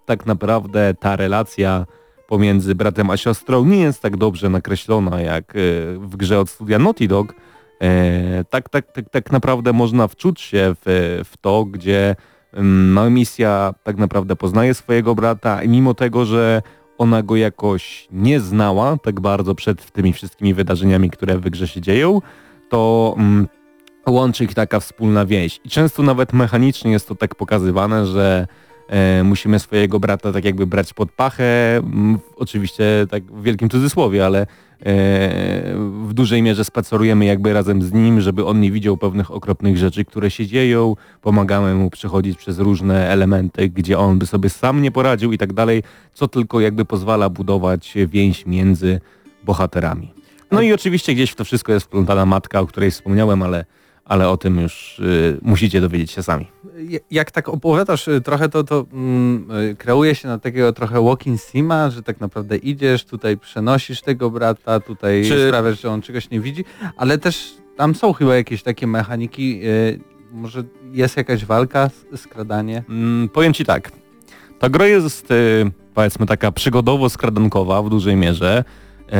tak naprawdę ta relacja pomiędzy bratem a siostrą nie jest tak dobrze nakreślona jak e, w grze od studia Naughty Dog, tak, tak, tak, tak naprawdę można wczuć się w, w to, gdzie Mała misja tak naprawdę poznaje swojego brata i mimo tego, że ona go jakoś nie znała tak bardzo przed tymi wszystkimi wydarzeniami, które w grze się dzieją, to mm, łączy ich taka wspólna więź. I często nawet mechanicznie jest to tak pokazywane, że musimy swojego brata tak jakby brać pod pachę, oczywiście tak w wielkim cudzysłowie, ale E, w dużej mierze spacerujemy jakby razem z nim, żeby on nie widział pewnych okropnych rzeczy, które się dzieją, pomagamy mu przechodzić przez różne elementy, gdzie on by sobie sam nie poradził i tak dalej, co tylko jakby pozwala budować więź między bohaterami. No i oczywiście gdzieś w to wszystko jest wplątana matka, o której wspomniałem, ale ale o tym już y, musicie dowiedzieć się sami. Jak tak opowiadasz y, trochę, to, to mm, y, kreuje się na takiego trochę walking sima, że tak naprawdę idziesz, tutaj przenosisz tego brata, tutaj Czy... sprawiasz, że on czegoś nie widzi, ale też tam są chyba jakieś takie mechaniki, y, może jest jakaś walka, skradanie? Mm, powiem Ci tak, ta gra jest y, powiedzmy taka przygodowo-skradankowa w dużej mierze y,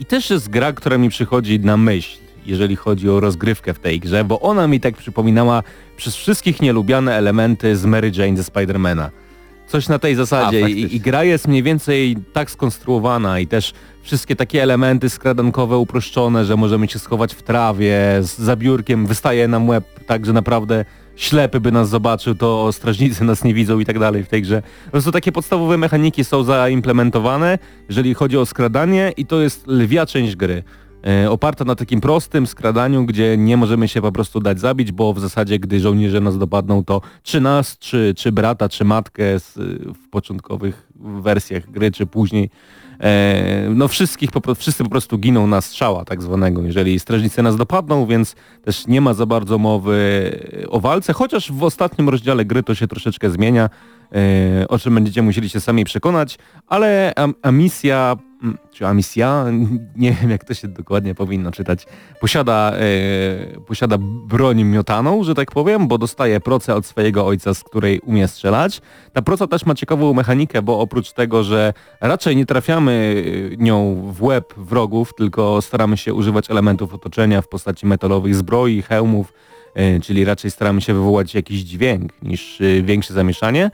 i też jest gra, która mi przychodzi na myśl jeżeli chodzi o rozgrywkę w tej grze, bo ona mi tak przypominała przez wszystkich nielubiane elementy z Mary Jane ze Spidermana. Coś na tej zasadzie A, I, I, gra jest mniej więcej tak skonstruowana i też wszystkie takie elementy skradankowe uproszczone, że możemy się schować w trawie, z zabiórkiem wystaje nam łeb tak, że naprawdę ślepy by nas zobaczył, to strażnicy nas nie widzą i tak dalej w tej grze. Po prostu takie podstawowe mechaniki są zaimplementowane, jeżeli chodzi o skradanie i to jest lwia część gry. E, oparta na takim prostym skradaniu, gdzie nie możemy się po prostu dać zabić, bo w zasadzie gdy żołnierze nas dopadną, to czy nas, czy, czy brata, czy matkę z, w początkowych wersjach gry, czy później e, no wszystkich, po, wszyscy po prostu giną na strzała tak zwanego, jeżeli strażnicy nas dopadną, więc też nie ma za bardzo mowy o walce, chociaż w ostatnim rozdziale gry to się troszeczkę zmienia, e, o czym będziecie musieli się sami przekonać, ale a, misja Mm, czy Amisja, nie wiem jak to się dokładnie powinno czytać, posiada, e, posiada broń miotaną, że tak powiem, bo dostaje procę od swojego ojca, z której umie strzelać. Ta proca też ma ciekawą mechanikę, bo oprócz tego, że raczej nie trafiamy e, nią w łeb wrogów, tylko staramy się używać elementów otoczenia w postaci metalowych zbroi, hełmów, e, czyli raczej staramy się wywołać jakiś dźwięk niż większe zamieszanie,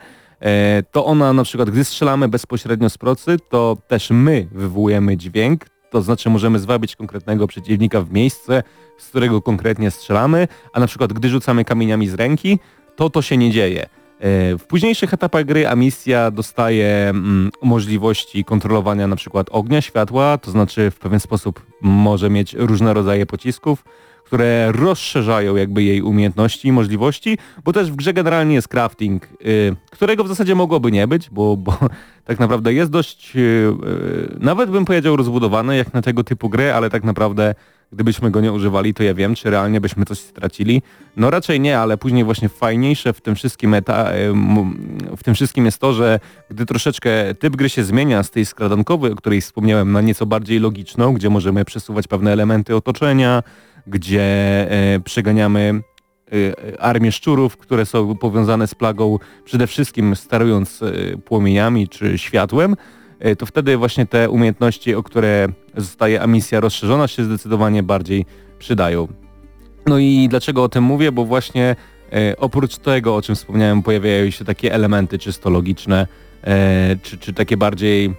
to ona na przykład, gdy strzelamy bezpośrednio z procy, to też my wywołujemy dźwięk, to znaczy możemy zwabić konkretnego przeciwnika w miejsce, z którego konkretnie strzelamy, a na przykład gdy rzucamy kamieniami z ręki, to to się nie dzieje. E, w późniejszych etapach gry Amisja dostaje mm, możliwości kontrolowania na przykład ognia, światła, to znaczy w pewien sposób może mieć różne rodzaje pocisków, które rozszerzają jakby jej umiejętności i możliwości, bo też w grze generalnie jest crafting, yy, którego w zasadzie mogłoby nie być, bo, bo tak naprawdę jest dość, yy, nawet bym powiedział rozbudowany jak na tego typu gry, ale tak naprawdę gdybyśmy go nie używali, to ja wiem, czy realnie byśmy coś stracili. No raczej nie, ale później właśnie fajniejsze w tym wszystkim eta, w tym wszystkim jest to, że gdy troszeczkę typ gry się zmienia z tej skradankowej, o której wspomniałem, na nieco bardziej logiczną, gdzie możemy przesuwać pewne elementy otoczenia, gdzie e, przeganiamy e, armię szczurów, które są powiązane z plagą przede wszystkim sterując e, płomieniami czy światłem, to wtedy właśnie te umiejętności, o które zostaje emisja rozszerzona się zdecydowanie bardziej przydają. No i dlaczego o tym mówię? Bo właśnie oprócz tego, o czym wspomniałem, pojawiają się takie elementy czysto logiczne, czy, czy takie bardziej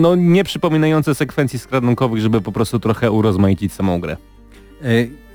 no nie przypominające sekwencji skradunkowych, żeby po prostu trochę urozmaicić samą grę. E,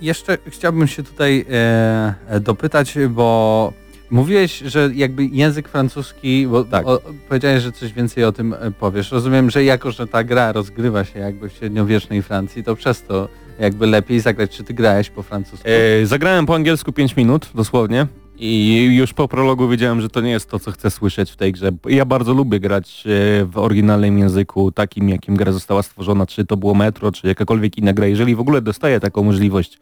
jeszcze chciałbym się tutaj e, dopytać, bo mówiłeś, że jakby język francuski, bo tak. o, powiedziałeś, że coś więcej o tym e, powiesz. Rozumiem, że jako, że ta gra rozgrywa się jakby w średniowiecznej Francji, to przez to jakby lepiej zagrać. Czy ty grałeś po francusku? E, zagrałem po angielsku 5 minut, dosłownie. I już po prologu wiedziałem, że to nie jest to, co chcę słyszeć w tej grze. Ja bardzo lubię grać e, w oryginalnym języku, takim jakim gra została stworzona, czy to było Metro, czy jakakolwiek inna gra. Jeżeli w ogóle dostaję taką możliwość,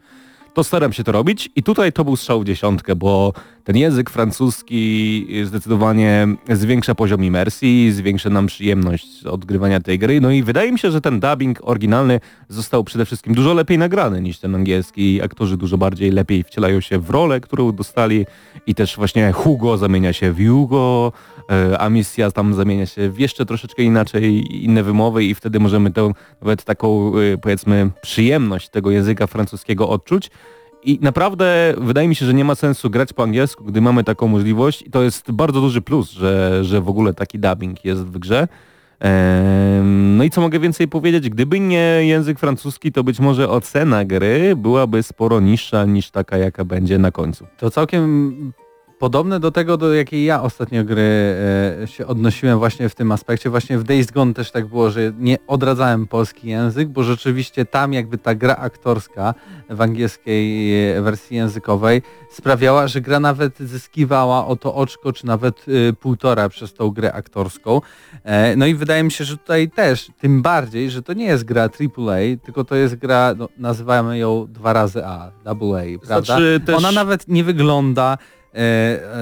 to staram się to robić i tutaj to był strzał w dziesiątkę, bo ten język francuski zdecydowanie zwiększa poziom imersji, zwiększa nam przyjemność odgrywania tej gry, no i wydaje mi się, że ten dubbing oryginalny został przede wszystkim dużo lepiej nagrany niż ten angielski. Aktorzy dużo bardziej lepiej wcielają się w rolę, którą dostali i też właśnie Hugo zamienia się w Hugo, e, a misja tam zamienia się w jeszcze troszeczkę inaczej, inne wymowy i wtedy możemy tę nawet taką e, powiedzmy przyjemność tego języka francuskiego odczuć. I naprawdę wydaje mi się, że nie ma sensu grać po angielsku, gdy mamy taką możliwość i to jest bardzo duży plus, że, że w ogóle taki dubbing jest w grze. No i co mogę więcej powiedzieć? Gdyby nie język francuski, to być może ocena gry byłaby sporo niższa niż taka, jaka będzie na końcu. To całkiem podobne do tego, do jakiej ja ostatnio gry e, się odnosiłem właśnie w tym aspekcie. Właśnie w Days Gone też tak było, że nie odradzałem polski język, bo rzeczywiście tam jakby ta gra aktorska w angielskiej e, wersji językowej sprawiała, że gra nawet zyskiwała o to oczko, czy nawet e, półtora przez tą grę aktorską. E, no i wydaje mi się, że tutaj też, tym bardziej, że to nie jest gra AAA, tylko to jest gra, no, nazywamy ją dwa razy A, double A, prawda? Znaczy też... Ona nawet nie wygląda E,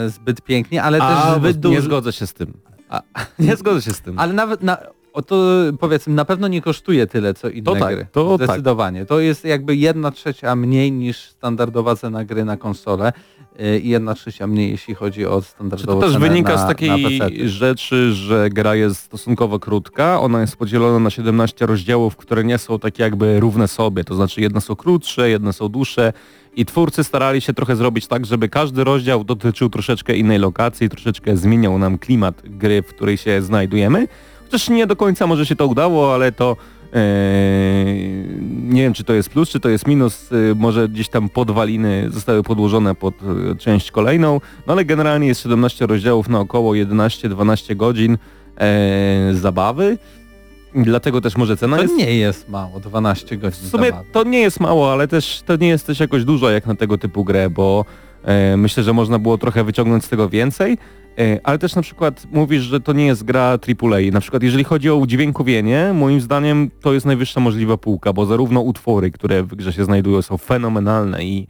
e, zbyt pięknie, ale A, też zbyt dużo. Nie zgodzę się z tym. A, nie zgodzę się z tym. Ale nawet na, o to powiedzmy, na pewno nie kosztuje tyle co inne to tak, gry. To tak. Zdecydowanie. Tak. To jest jakby jedna trzecia mniej niż standardowa cena gry na konsolę e, i jedna trzecia mniej, jeśli chodzi o standardową cenę To też wynika na, z takiej rzeczy, że gra jest stosunkowo krótka, ona jest podzielona na 17 rozdziałów, które nie są tak jakby równe sobie, to znaczy jedne są krótsze, jedne są dłuższe i twórcy starali się trochę zrobić tak, żeby każdy rozdział dotyczył troszeczkę innej lokacji, troszeczkę zmieniał nam klimat gry, w której się znajdujemy. Chociaż nie do końca może się to udało, ale to Eee, nie wiem, czy to jest plus, czy to jest minus, eee, może gdzieś tam podwaliny zostały podłożone pod e, część kolejną, no ale generalnie jest 17 rozdziałów na około 11-12 godzin zabawy. Dlatego też może cena to jest... nie jest mało, 12 godzin W sumie to nie jest mało, ale też to nie jest też jakoś dużo jak na tego typu grę, bo e, myślę, że można było trochę wyciągnąć z tego więcej. E, ale też na przykład mówisz, że to nie jest gra AAA. Na przykład jeżeli chodzi o udźwiękowienie, moim zdaniem to jest najwyższa możliwa półka, bo zarówno utwory, które w grze się znajdują są fenomenalne i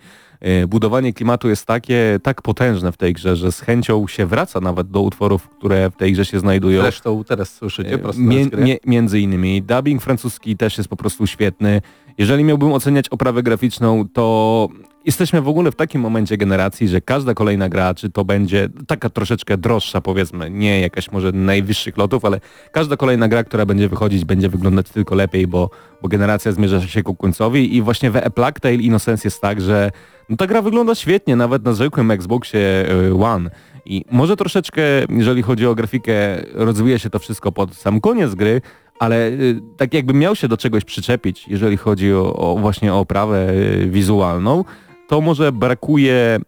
budowanie klimatu jest takie, tak potężne w tej grze, że z chęcią się wraca nawet do utworów, które w tej grze się znajdują. Zresztą teraz słyszycie E, prosto Mie- między innymi. Dubbing francuski też jest po prostu świetny. Jeżeli miałbym oceniać oprawę graficzną, to jesteśmy w ogóle w takim momencie generacji, że każda kolejna gra, czy to będzie taka troszeczkę droższa powiedzmy, nie jakaś może najwyższych lotów, ale każda kolejna gra, która będzie wychodzić, będzie wyglądać tylko lepiej, bo, bo generacja zmierza się ku końcowi i właśnie w A Plague Tale Innocence jest tak, że no, ta gra wygląda świetnie, nawet na zwykłym Xboxie y, One. I może troszeczkę, jeżeli chodzi o grafikę, rozwija się to wszystko pod sam koniec gry, ale y, tak jakbym miał się do czegoś przyczepić, jeżeli chodzi o, o właśnie o oprawę y, wizualną, to może brakuje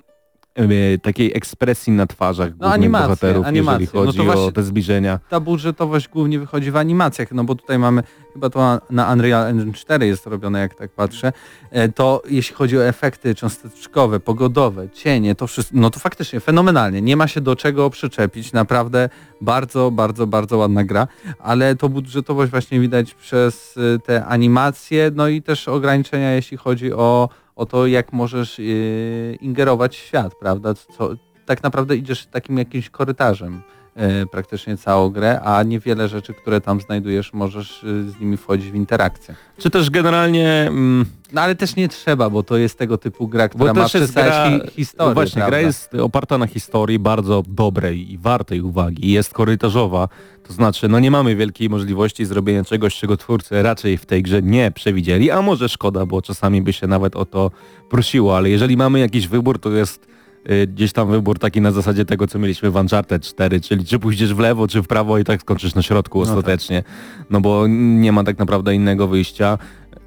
takiej ekspresji na twarzach No, animacje, bohaterów, animacje. jeżeli No chodzi właśnie- o te zbliżenia. ta budżetowość głównie wychodzi w animacjach, no bo tutaj mamy, chyba to na Unreal Engine 4 jest robione, jak tak patrzę, e, to jeśli chodzi o efekty cząsteczkowe, pogodowe, cienie, to wszystko, no to faktycznie fenomenalnie, nie ma się do czego przyczepić, naprawdę bardzo, bardzo, bardzo ładna gra, ale to budżetowość właśnie widać przez y, te animacje, no i też ograniczenia, jeśli chodzi o, o to, jak możesz yy, ingerować w świat, prawda, co, tak naprawdę idziesz takim jakimś korytarzem e, praktycznie całą grę, a niewiele rzeczy, które tam znajdujesz, możesz e, z nimi wchodzić w interakcję. Czy też generalnie... Mm, No ale też nie trzeba, bo to jest tego typu gra, która Bo ma gra, hi historię. właśnie, prawda? gra jest oparta na historii bardzo dobrej i wartej uwagi. Jest korytarzowa, to znaczy no nie mamy wielkiej możliwości zrobienia czegoś, czego twórcy raczej w tej grze nie przewidzieli, a może szkoda, bo czasami by się nawet o to prosiło, ale jeżeli mamy jakiś wybór, to jest y, gdzieś tam wybór taki na zasadzie tego, co mieliśmy w Uncharted 4, czyli czy pójdziesz w lewo, czy w prawo i tak skończysz na środku tak. ostatecznie, no bo nie ma tak naprawdę innego wyjścia.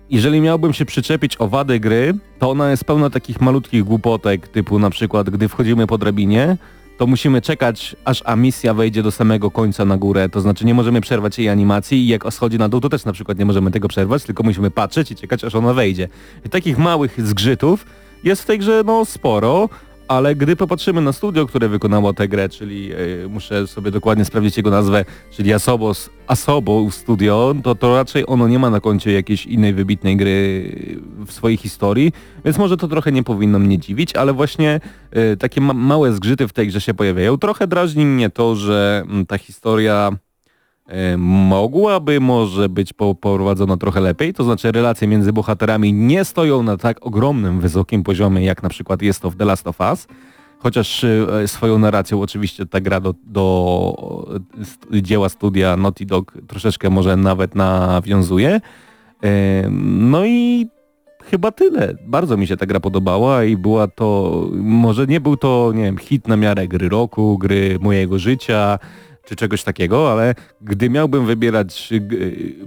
Jeżeli miałbym się przyczepić o wadę gry, to ona jest pełna takich malutkich głupotek, typu na przykład, gdy wchodzimy po drabinie, to musimy czekać, aż misja wejdzie do samego końca na górę, to znaczy nie możemy przerwać jej animacji i jak schodzi na dół, to też na przykład nie możemy tego przerwać, tylko musimy patrzeć i czekać, aż ona wejdzie. I takich małych zgrzytów jest w tej grze no sporo, ale gdy popatrzymy na studio, które wykonało tę grę, czyli e, muszę sobie dokładnie sprawdzić jego nazwę, czyli Asobos, Asobo Studio, to, to raczej ono nie ma na koncie jakiejś innej wybitnej gry w swojej historii, więc może to trochę nie powinno mnie dziwić, ale właśnie e, takie ma małe zgrzyty w tej grze się pojawiają. Trochę drażni mnie to, że mm, ta historia mogłaby może być po, poprowadzona trochę lepiej, to znaczy relacje między bohaterami nie stoją na tak ogromnym, wysokim poziomie, jak na przykład jest to w The Last of Us, chociaż e, swoją narracją oczywiście ta gra do, do dzieła studia Naughty Dog troszeczkę może nawet nawiązuje. E, No i chyba tyle. Bardzo mi się ta gra podobała i była to, może nie był to, nie wiem, hit na miarę gry roku, gry mojego życia, czy czegoś takiego, ale gdy miałbym wybierać g-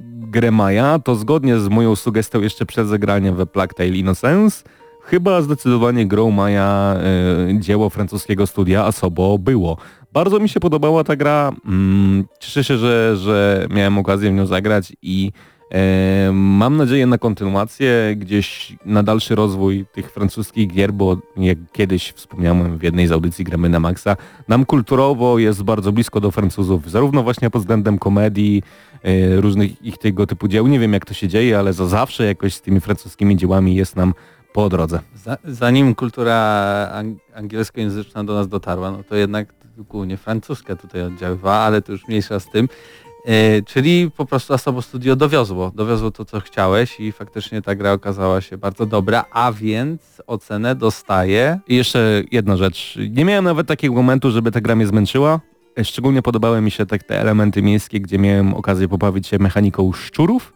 grę Maja, to zgodnie z moją sugestią jeszcze przed zagraniem we Plague Tale Innocence, chyba zdecydowanie grą Maja e, dzieło francuskiego studia Asobo było. Bardzo mi się podobała ta gra, mm, cieszę się, że, że miałem okazję w nią zagrać i mam nadzieję na kontynuację, gdzieś na dalszy rozwój tych francuskich gier, bo jak kiedyś wspomniałem w jednej z audycji Gramy na Maxa, nam kulturowo jest bardzo blisko do Francuzów, zarówno właśnie pod względem komedii, e, różnych ich tego typu dzieł. Nie wiem jak to się dzieje, ale za zawsze jakoś z tymi francuskimi dziełami jest nam po drodze. Za, zanim kultura ang angielskojęzyczna do nas dotarła, no to jednak głównie francuska tutaj oddziaływała, ale to już mniejsza z tym. E, czyli po prostu Asobo Studio dowiozło, dowiozło to co chciałeś i faktycznie ta gra okazała się bardzo dobra, a więc ocenę dostaje I jeszcze jedna rzecz. Nie miałem nawet takiego momentu, żeby ta gra mnie zmęczyła. Szczególnie podobały mi się tak te elementy miejskie, gdzie miałem okazję pobawić się mechaniką szczurów,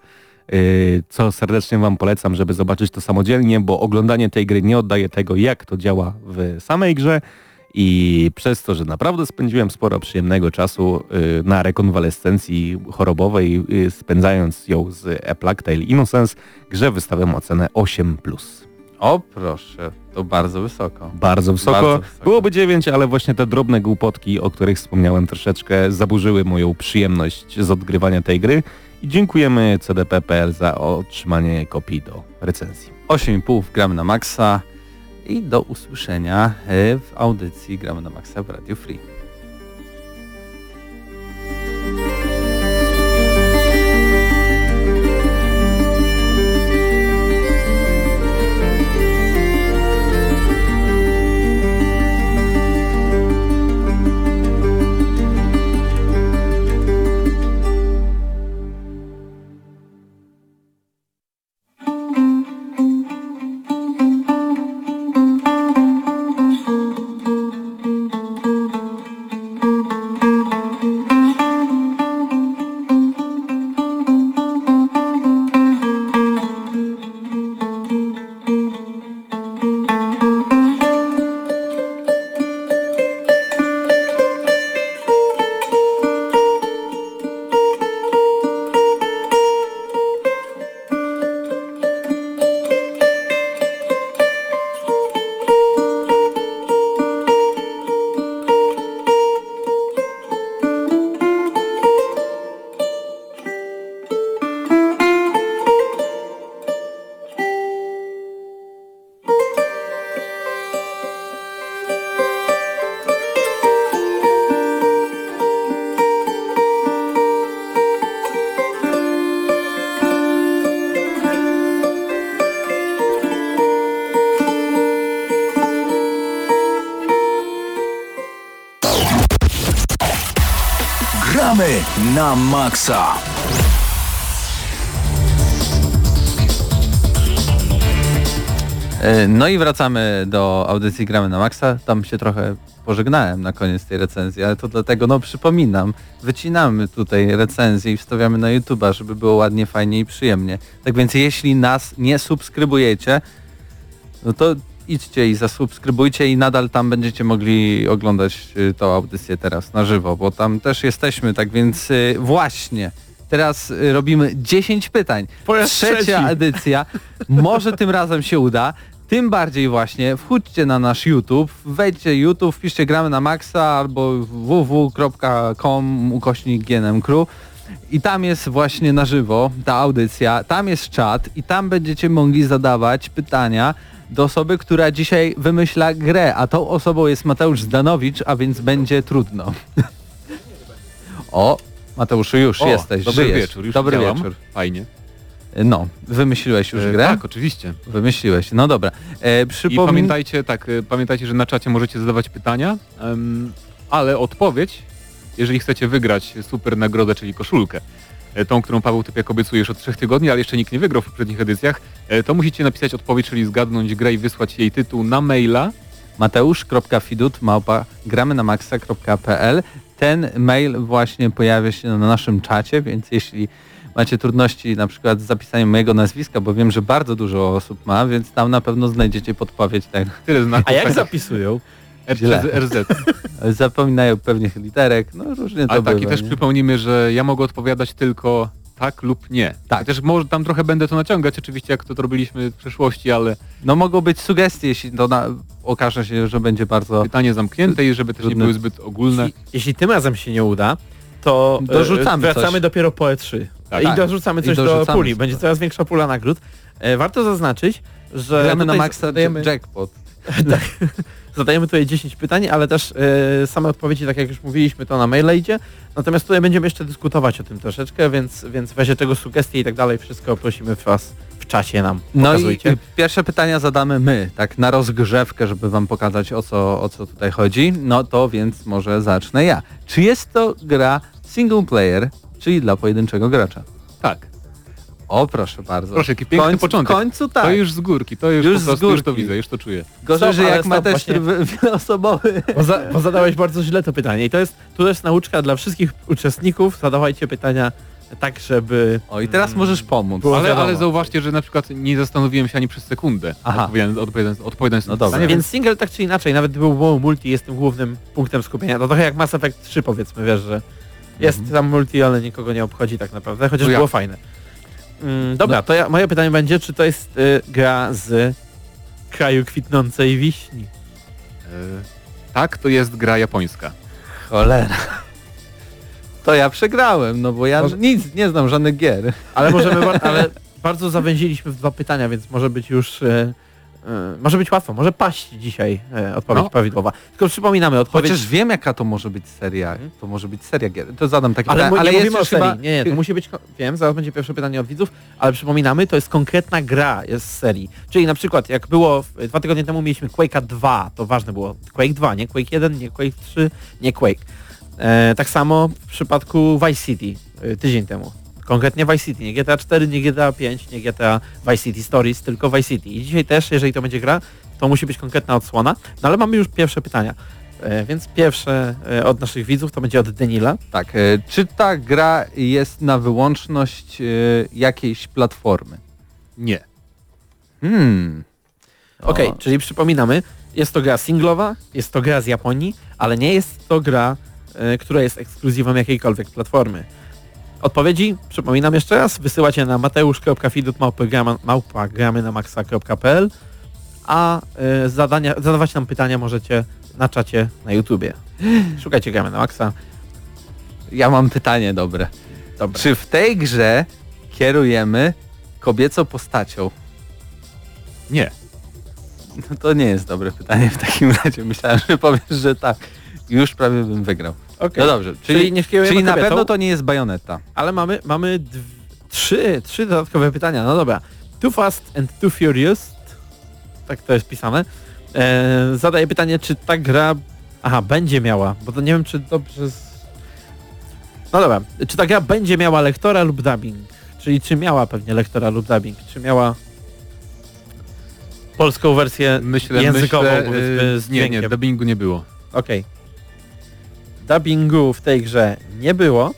yy, co serdecznie Wam polecam, żeby zobaczyć to samodzielnie, bo oglądanie tej gry nie oddaje tego, jak to działa w samej grze i przez to, że naprawdę spędziłem sporo przyjemnego czasu yy, na rekonwalescencji chorobowej, yy, spędzając ją z A Plague Tale Innocence, grze wystawiam ocenę 8+. O proszę, to bardzo wysoko. Bardzo wysoko. Bardzo wysoko. Byłoby 9, ale właśnie te drobne głupotki, o których wspomniałem troszeczkę, zaburzyły moją przyjemność z odgrywania tej gry. I dziękujemy CDP.pl za otrzymanie kopii do recenzji. 8,5 gramy na maksa i do usłyszenia e, w audycji gramy na maksa w Radio Free. Maksa. E, No i wracamy do audycji Gramy na Maxa. Tam się trochę pożegnałem na koniec tej recenzji, ale to dlatego, no przypominam, wycinamy tutaj recenzję i wstawiamy na YouTube'a, żeby było ładnie, fajnie i przyjemnie. Tak więc jeśli nas nie subskrybujecie, no to idźcie i zasubskrybujcie i nadal tam będziecie mogli oglądać y, tą audycję teraz na żywo, bo tam też jesteśmy, tak więc y, właśnie. Teraz y, robimy 10 pytań. Trzecia trzeci. edycja. Może tym razem się uda. Tym bardziej właśnie wchódźcie na nasz YouTube, wejdźcie YouTube, wpiszcie gramy na maxa albo www.com ukośnik GNM Crew i tam jest właśnie na żywo ta audycja, tam jest czat i tam będziecie mogli zadawać pytania do osoby, która dzisiaj wymyśla grę, a tą osobą jest Mateusz Zdanowicz, a więc będzie trudno. o, Mateuszu już O, jesteś, dobry żyjesz. wieczór, już Dobry działam. wieczór. Fajnie. No, wymyśliłeś już E, grę? Tak, oczywiście. Wymyśliłeś, no dobra. E, I przypomnij... pamiętajcie, tak, e, pamiętajcie, że na czacie możecie zadawać pytania, em, ale odpowiedź, jeżeli chcecie wygrać super nagrodę, czyli koszulkę, e, tą, którą Paweł Typiak obiecuje już od trzech tygodni, ale jeszcze nikt nie wygrał w poprzednich edycjach, e, to musicie napisać odpowiedź, czyli zgadnąć grę i wysłać jej tytuł na maila. Mateusz.fidut małpa gramy na maxa.pl Ten mail właśnie pojawia się na naszym czacie, więc jeśli macie trudności na przykład z zapisaniem mojego nazwiska, bo wiem, że bardzo dużo osób ma, więc tam na pewno znajdziecie podpowiedź tego. Tyle znaków. A jak tak, zapisują? Źle. RZ. Zapominają pewnych literek, no różnie to Ale tak, i też nie? przypomnimy, że ja mogę odpowiadać tylko tak lub nie. Tak. Też może tam trochę będę to naciągać, oczywiście jak to, to robiliśmy w przeszłości, ale No mogą być sugestie, jeśli to na... okaże się, że będzie bardzo... pytanie zamknięte i żeby też nie Trudne. były zbyt ogólne. Jeśli, jeśli tym razem się nie uda, to e, Dorzucamy wracamy coś. dopiero po E3. Tak. I Tak. dorzucamy I coś do dorzucamy puli. coś. Będzie coraz większa pula nagród. E, warto zaznaczyć, że Gramy na tutaj maxa zadajemy, jackpot. zadajemy tutaj 10 pytań, ale też e, same odpowiedzi, tak jak już mówiliśmy, to na maile idzie. Natomiast tutaj będziemy jeszcze dyskutować o tym troszeczkę, więc, więc w razie czego sugestie i tak dalej, wszystko prosimy was w czasie nam No i pierwsze pytania zadamy my, tak na rozgrzewkę, żeby wam pokazać o co, o co tutaj chodzi. No to więc może zacznę ja. Czy jest to gra single player, czyli dla pojedynczego gracza? Tak. O, proszę bardzo. Proszę, jaki piękny końcu, początek. W końcu tak. To już z górki, to już, Już po z prostu, już to widzę, już to czuję. Gorzej, Stop, że jak ma też tryb wieloosobowy. Bo, za, bo zadałeś bardzo źle to pytanie i to jest, tu jest nauczka dla wszystkich uczestników, zadawajcie pytania tak, żeby... O, i teraz możesz pomóc. Ale, wiadomo. ale zauważcie, że na przykład nie zastanowiłem się ani przez sekundę, Aha. odpowiadając, odpowiadając, odpowiadając No na dobra. Więc single tak czy inaczej, nawet gdyby było multi, jest tym głównym punktem skupienia. To trochę jak Mass Effect 3 powiedzmy, wiesz, że jest tam multi, ale nikogo nie obchodzi tak naprawdę, chociaż No ja. było fajne. Mm, dobra, to ja, moje pytanie będzie, czy to jest y, gra z kraju kwitnącej wiśni? E, tak, to jest gra japońska. Cholera. To ja przegrałem, no bo ja Może- nic, nie znam żadnych gier. Ale możemy, ale bardzo zawęziliśmy w dwa pytania, więc może być już... Y, może być łatwo, może paść dzisiaj y, odpowiedź No. prawidłowa. Tylko przypominamy, odpowiedź... Chociaż wiem jaka to może być seria. To może być seria gier. To zadam takie Ale, pytanie. Ale nie jest mówimy o serii. chyba... Nie, nie, to musi być, wiem, zaraz będzie pierwsze pytanie od widzów, ale przypominamy, to jest konkretna gra jest z serii. Czyli na przykład jak było, dwa tygodnie temu mieliśmy Quake'a 2, to ważne było, Quake 2, nie Quake 1, nie Quake 3, nie Quake. E, tak samo w przypadku Vice City, e, tydzień temu. Konkretnie Vice City, nie GTA 4, nie GTA 5, nie GTA Vice City Stories, tylko Vice City. I dzisiaj też, jeżeli to będzie gra, to musi być konkretna odsłona. No ale mamy już pierwsze pytania. E, więc pierwsze e, od naszych widzów to będzie od Denila. Tak, e, czy ta gra jest na wyłączność jakiejś platformy? Nie. Hmm. Okej, O. czyli przypominamy, jest to gra singlowa, jest to gra z Japonii, ale nie jest to gra, która jest ekskluzywą jakiejkolwiek platformy. Odpowiedzi, przypominam jeszcze raz, wysyłacie na mateusz.fidut.małpa.gramy na maxa.pl a e, zadania, zadawać nam pytania możecie na czacie na YouTubie. Szukajcie Gramy na Maxa. Ja mam pytanie dobre. Dobra. Czy w tej grze kierujemy kobiecą postacią? Nie. No to nie jest dobre pytanie w takim razie. Myślałem, że powiesz, że tak. Już prawie bym wygrał. Okej. No dobrze, Czyli czyli, nie kierujemy czyli na kobietą? pewno to nie jest bajoneta. Ale mamy, mamy trzy, trzy dodatkowe pytania. No dobra. Too Fast and Too Furious. Tak to jest pisane. E, zadaję pytanie, czy ta gra... Aha, będzie miała, bo to nie wiem, czy dobrze... No dobra, czy ta gra będzie miała lektora lub dubbing? Czyli czy miała pewnie lektora lub dubbing? Czy miała polską wersję Myślę, językową, myślę, y, z nie, nie, dubbingu nie było. Okej. Dubbingu w tej grze nie było.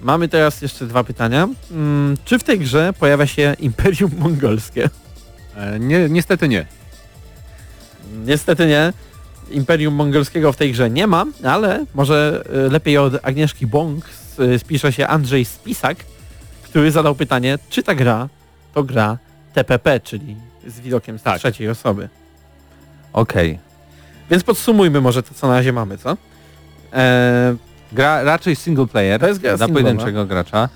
Mamy teraz jeszcze dwa pytania. Mm, czy w tej grze pojawia się Imperium Mongolskie? E, nie, niestety nie. Niestety nie. Imperium Mongolskiego w tej grze nie ma, ale może y, lepiej od Agnieszki Bąk y, spisze się Andrzej Spisak, który zadał pytanie, czy ta gra to gra TPP, czyli z widokiem z Tak. trzeciej osoby. Okej. Więc podsumujmy może to, co na razie mamy, co? Eee, Gra raczej single player To jest gra dla singlowa. pojedynczego gracza.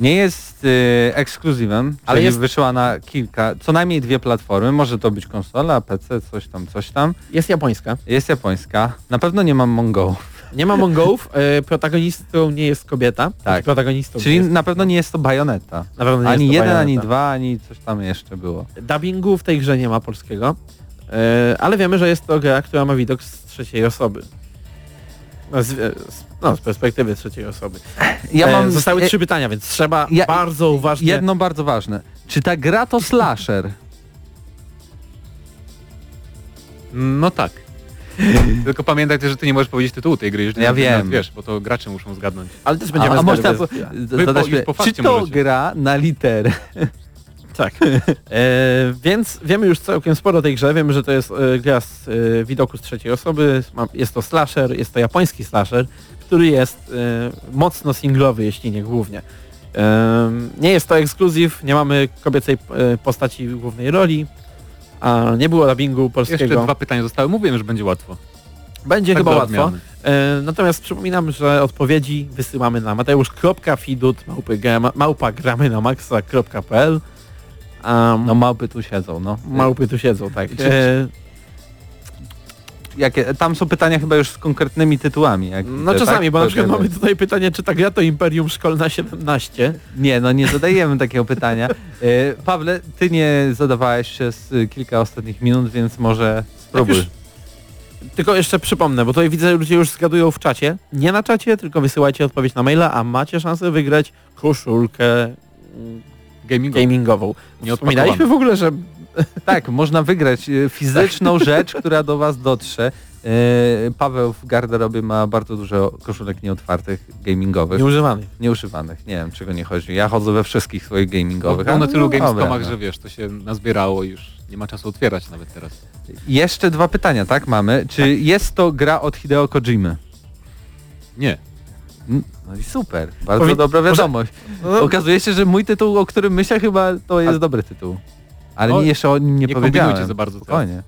Nie jest y, ekskluzywem, Ale jest- wyszła na kilka, co najmniej dwie platformy. Może to być konsola, PC, coś tam, coś tam. jest japońska. Jest japońska. Na pewno nie mam Mongołów. Nie ma Mongołów, e, protagonistą nie jest kobieta. Tak. Protagonistą Czyli jest, na pewno nie jest to Bayonetta. na pewno nie Ani jeden, ani dwa, ani coś tam jeszcze było. Dubbingu w tej grze nie ma polskiego, e, ale wiemy, że jest to gra, która ma widok z trzeciej osoby. No, z, e, z, no, z perspektywy trzeciej osoby. Ja E, mam Zostały e, trzy pytania, więc trzeba ja- bardzo uważnie... jedno bardzo ważne. Czy ta gra to slasher? No tak. Tylko pamiętaj też, że ty nie możesz powiedzieć tytułu tej gry, jeżeli Ja nie- wiem. nawet wiesz, bo to gracze muszą zgadnąć. Ale też A, będziemy a można zgadywać. po, Wy zadać po- pytanie, po czy fakcie to możecie. gra na literę? Tak. E, więc wiemy już całkiem sporo o tej grze. Wiemy, że to jest e, gra z e, widoku z trzeciej osoby. Ma, jest to slasher, jest to japoński slasher, który jest e, mocno singlowy, jeśli nie głównie. E, nie jest to ekskluzyw, nie mamy kobiecej e, postaci w głównej roli, a nie było dubbingu polskiego. Jeszcze dwa pytania zostały. Mówiłem, że będzie łatwo. Będzie Tak chyba łatwo. E, natomiast przypominam, że odpowiedzi wysyłamy na mateusz.fidut małpa gramy na maxa.pl um, No małpy tu siedzą, no. Małpy tu siedzą, tak. E, Jakie, tam są pytania chyba już z konkretnymi tytułami. Jak no widzę, czasami, tak? bo na przykład mamy tutaj pytanie, czy ta gra to Imperium Szkolna 17? Nie, no nie zadajemy takiego pytania. E, Pawle, ty nie zadawałeś przez y, kilka ostatnich minut, więc może spróbuj. już- Tylko jeszcze przypomnę, bo tutaj widzę, że ludzie już zgadują w czacie. Nie na czacie, tylko wysyłajcie odpowiedź na maila, a macie szansę wygrać koszulkę Gaming. gamingową. Nie Wspominaliśmy w ogóle, że Tak, można wygrać y, fizyczną rzecz, która do was dotrze. E, Paweł w garderobie ma bardzo dużo koszulek nieotwartych, gamingowych, nieużywany. nieużywanych. Nie wiem, czego nie chodzi. Ja chodzę we wszystkich swoich gamingowych. Ale na tylu no dobra, Gamescomach, no. że wiesz, to się nazbierało i już nie ma czasu otwierać nawet teraz. Jeszcze dwa pytania, tak mamy. Czy jest to gra od Hideo Kojimy? Nie. No i super, bardzo Powi- dobra może- wiadomość. No, Okazuje się, że mój tytuł, o którym myślę chyba to jest A- dobry tytuł. Ale O, jeszcze o nim nie, nie powiedziałem. za bardzo teraz. Spokojnie.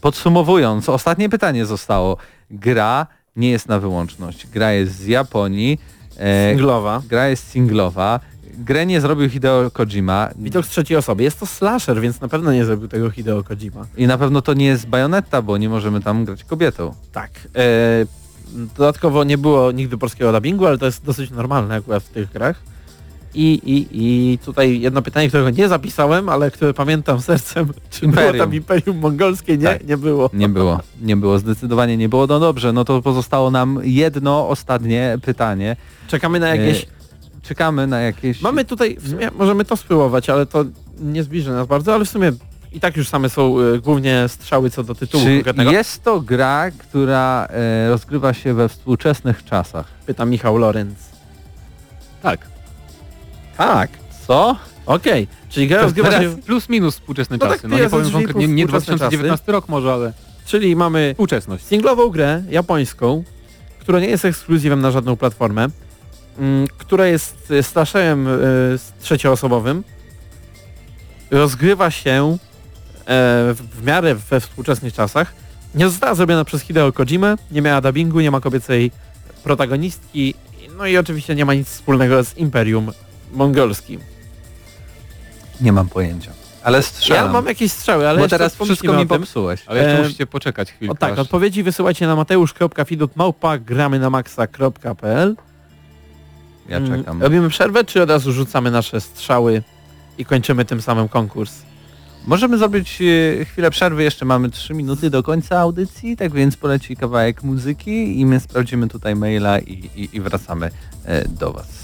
Podsumowując, ostatnie pytanie zostało. Gra nie jest na wyłączność. Gra jest z Japonii. E, singlowa. gra jest singlowa. Grę nie zrobił Hideo Kojima. Widok z trzeciej osoby. Jest to slasher, więc na pewno nie zrobił tego Hideo Kojima. I na pewno to nie jest Bayonetta, bo nie możemy tam grać kobietą. Tak. E, dodatkowo nie było nigdy polskiego dubbingu, ale to jest dosyć normalne akurat w tych grach. I, i, I tutaj jedno pytanie, którego nie zapisałem, ale które pamiętam sercem, czy było Imperium. tam Imperium Mongolskie? Nie, Tak. nie było. Nie było. Nie było, zdecydowanie nie było. No dobrze, no to pozostało nam jedno ostatnie pytanie. Czekamy na jakieś... E, Czekamy na jakieś... Mamy tutaj, w sumie możemy to spróbować, ale to nie zbliży nas bardzo, ale w sumie i tak już same są e, głównie strzały co do tytułu Czy konkretnego. jest to gra, która e, rozgrywa się we współczesnych czasach? Pyta Michał Lorenz. Tak. Tak. Co? Okej, czyli gra To rozgrywa teraz się... plus minus współczesne No tak, czasy. No nie jest powiem drzwi konkretnie, nie współczesne 2019 rok może, ale Czyli mamy współczesność. singlową grę japońską, która nie jest ekskluzywem na żadną platformę, mm, która jest slasherem e, z trzecioosobowym, rozgrywa się w, w miarę we współczesnych czasach, nie została zrobiona przez Hideo Kojimę, nie miała dubbingu, nie ma kobiecej protagonistki, no i oczywiście nie ma nic wspólnego z Imperium Mongolskim. Nie mam pojęcia. Ale strzelam. Ja mam jakieś strzały, ale bo jeszcze teraz wszystko mi popsułeś. Ale jeszcze E, musicie poczekać chwilkę. O tak, aż- odpowiedzi wysyłajcie na mateusz.fidut.małpa gramy na maxa.pl Ja Mm, czekam. Robimy przerwę, czy od razu rzucamy nasze strzały i kończymy tym samym konkurs? Możemy zrobić e, chwilę przerwy, jeszcze mamy 3 minuty do końca audycji, tak więc poleci kawałek muzyki i my sprawdzimy tutaj maila i, i, i wracamy e, do Was.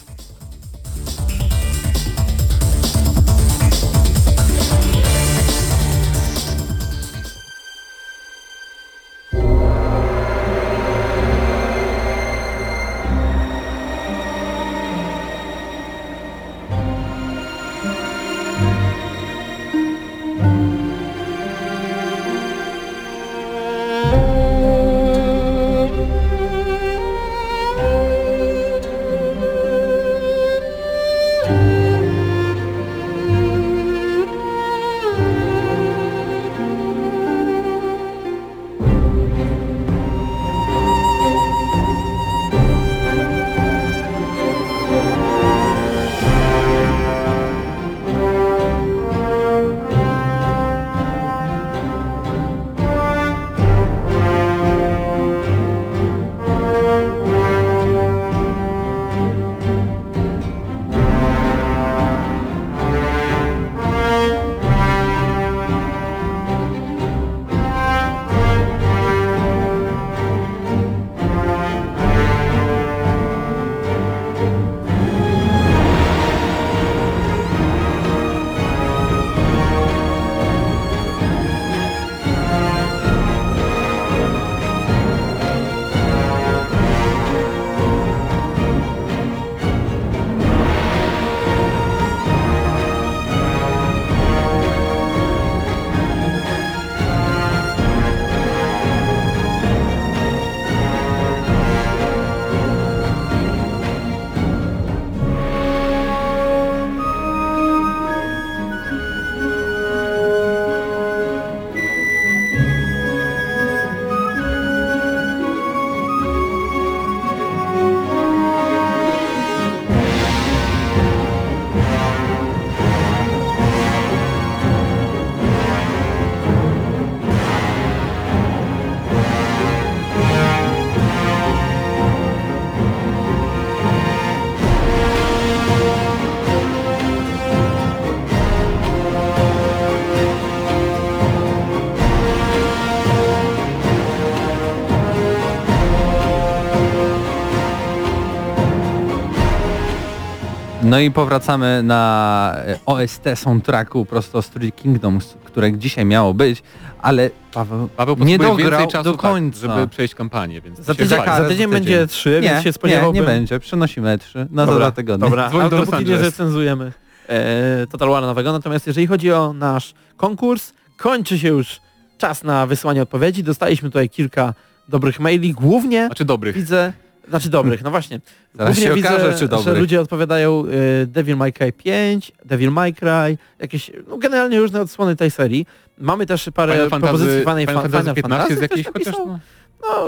No i powracamy na e, OST soundtracku prosto z Three Kingdoms, które dzisiaj miało być, ale Paweł, Paweł nie dograł czasu, do końca. Tak, żeby przejść kampanię, więc Za się tydzień, za tydzień będzie trzy, więc się nie, spodziewałbym... nie będzie, przenosimy trzy na za Dobra, dwa tygodnie. Dobra, Dzwoń do nie Angeles. zrecenzujemy e, Total War nowego. Natomiast jeżeli chodzi o nasz konkurs, kończy się już czas na wysłanie odpowiedzi. Dostaliśmy tutaj kilka dobrych maili. Głównie Znaczy dobrych. widzę, znaczy dobrych, no właśnie. Zaraz Głównie się widzę, okaże, czy że dobrych. ludzie odpowiadają e, Devil May Cry 5, Devil May Cry, jakieś, no generalnie różne odsłony tej serii. Mamy też parę Final propozycji Final, Final Fan- Fantasy Final 15 jest Fantasy jakiś ktoś chociaż... No,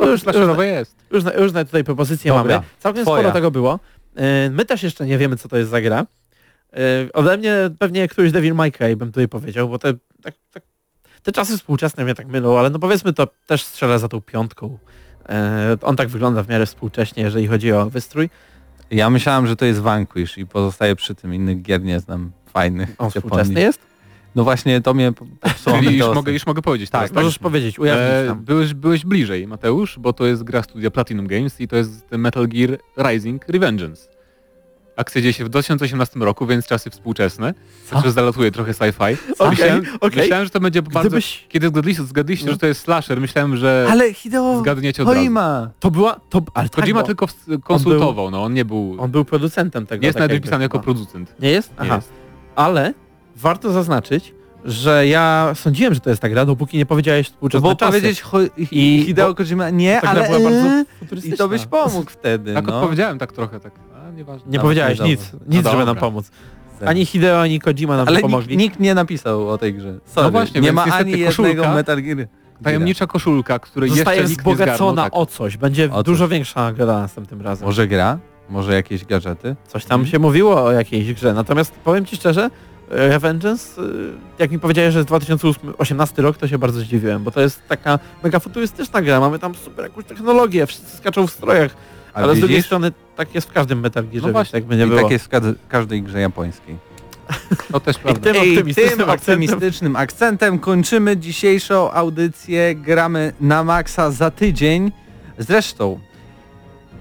No, już, slasherowe jest. Różne, różne tutaj propozycje Dobra, mamy. Całkiem twoja. sporo tego było. E, My też jeszcze nie wiemy, co to jest za gra. E, Ode mnie pewnie któryś Devil May Cry bym tutaj powiedział, bo te, tak, tak, te czasy współczesne mnie tak mylą, ale no powiedzmy to też strzelę za tą piątką. E, On tak wygląda w miarę współcześnie, jeżeli chodzi o wystrój. Ja myślałem, że to jest Vanquish i pozostaję przy tym, innych gier nie znam fajnych On współczesny jest? No właśnie to mnie Czyli już mogę, już mogę powiedzieć Tak, teraz. Możesz powiedzieć, ujawnić E, byłeś, byłeś bliżej, Mateusz, bo to jest gra studia Platinum Games i to jest Metal Gear Rising Revengeance. Akcja dzieje się w 2018 roku, więc czasy współczesne. Także zalatuje trochę sci-fi. Myślałem, okej. myślałem, że to będzie bardzo... Gdybyś... Kiedy zgadliście, zgadliście No. że to jest slasher, myślałem, że Ale Hideo zgadniecie od razu. Kojima! To była... To, ale tak, Kojima tylko konsultował, no on nie był... On był producentem tego. nie jest tak nawet wypisany jako producent. Nie jest? Nie Aha. jest. Ale warto zaznaczyć, że ja sądziłem, że to jest ta gra, dopóki nie powiedziałeś współczesne Bo czasy. powiedzieć Ho- I- Hideo Kojima nie, ta gra ale była bardzo futurystyczna. i to byś pomógł wtedy, Tak no. odpowiedziałem tak trochę, tak. Nieważne. Nie No, powiedziałeś no nic, nic, No żeby dobra. nam pomóc. Ani Hideo, ani Kojima nam Ale nie nikt, pomogli. nikt nie napisał o tej grze. Sorry. No właśnie, nie więc ma niestety ani jednego koszulka- Metal Gear. Tajemnicza koszulka, której Zostaje jeszcze nikt nie zgarnął. wzbogacona Tak. o coś. Będzie O coś. dużo większa gra następnym razem. Może gra? Może jakieś gadżety? Coś tam się mówiło o jakiejś grze. Natomiast powiem Ci szczerze, Revengeance, jak mi powiedziałeś, że jest 2018 rok, to się bardzo zdziwiłem, bo to jest taka mega futurystyczna gra. Mamy tam super jakąś technologię, wszyscy skaczą w strojach, A ale z drugiej strony tak jest w każdym Metal Gearze, No właśnie. jakby nie I było. tak jest w każdej grze japońskiej. To też prawda. tym I optymistycznym tym akcentem. optymistycznym akcentem kończymy dzisiejszą audycję. Gramy na maksa za tydzień. Zresztą,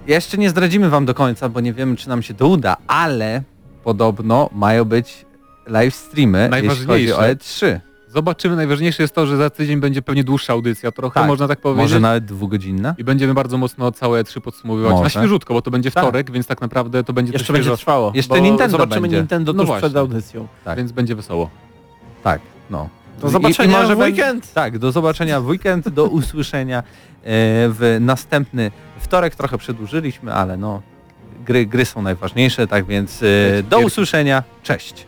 jeszcze nie zdradzimy wam do końca, bo nie wiemy, czy nam się to uda, ale podobno mają być live streamy, jeśli chodzi o E E3. Zobaczymy. Najważniejsze jest to, że za tydzień będzie pewnie dłuższa audycja, trochę Tak, można tak powiedzieć. Może nawet dwugodzinna? I będziemy bardzo mocno całe E3 podsumowywać Może. na świeżutko, bo to będzie Tak. wtorek, więc tak naprawdę to będzie Jeszcze będzie trwało. Jeszcze Nintendo Zobaczymy będzie. Nintendo No tuż przed audycją. Tak. więc będzie wesoło. Tak, no. Do zobaczenia w ben- weekend. Tak, do zobaczenia w weekend, do usłyszenia e, w następny wtorek. Trochę przedłużyliśmy, ale no, gry, gry są najważniejsze, tak więc e, do usłyszenia. Cześć.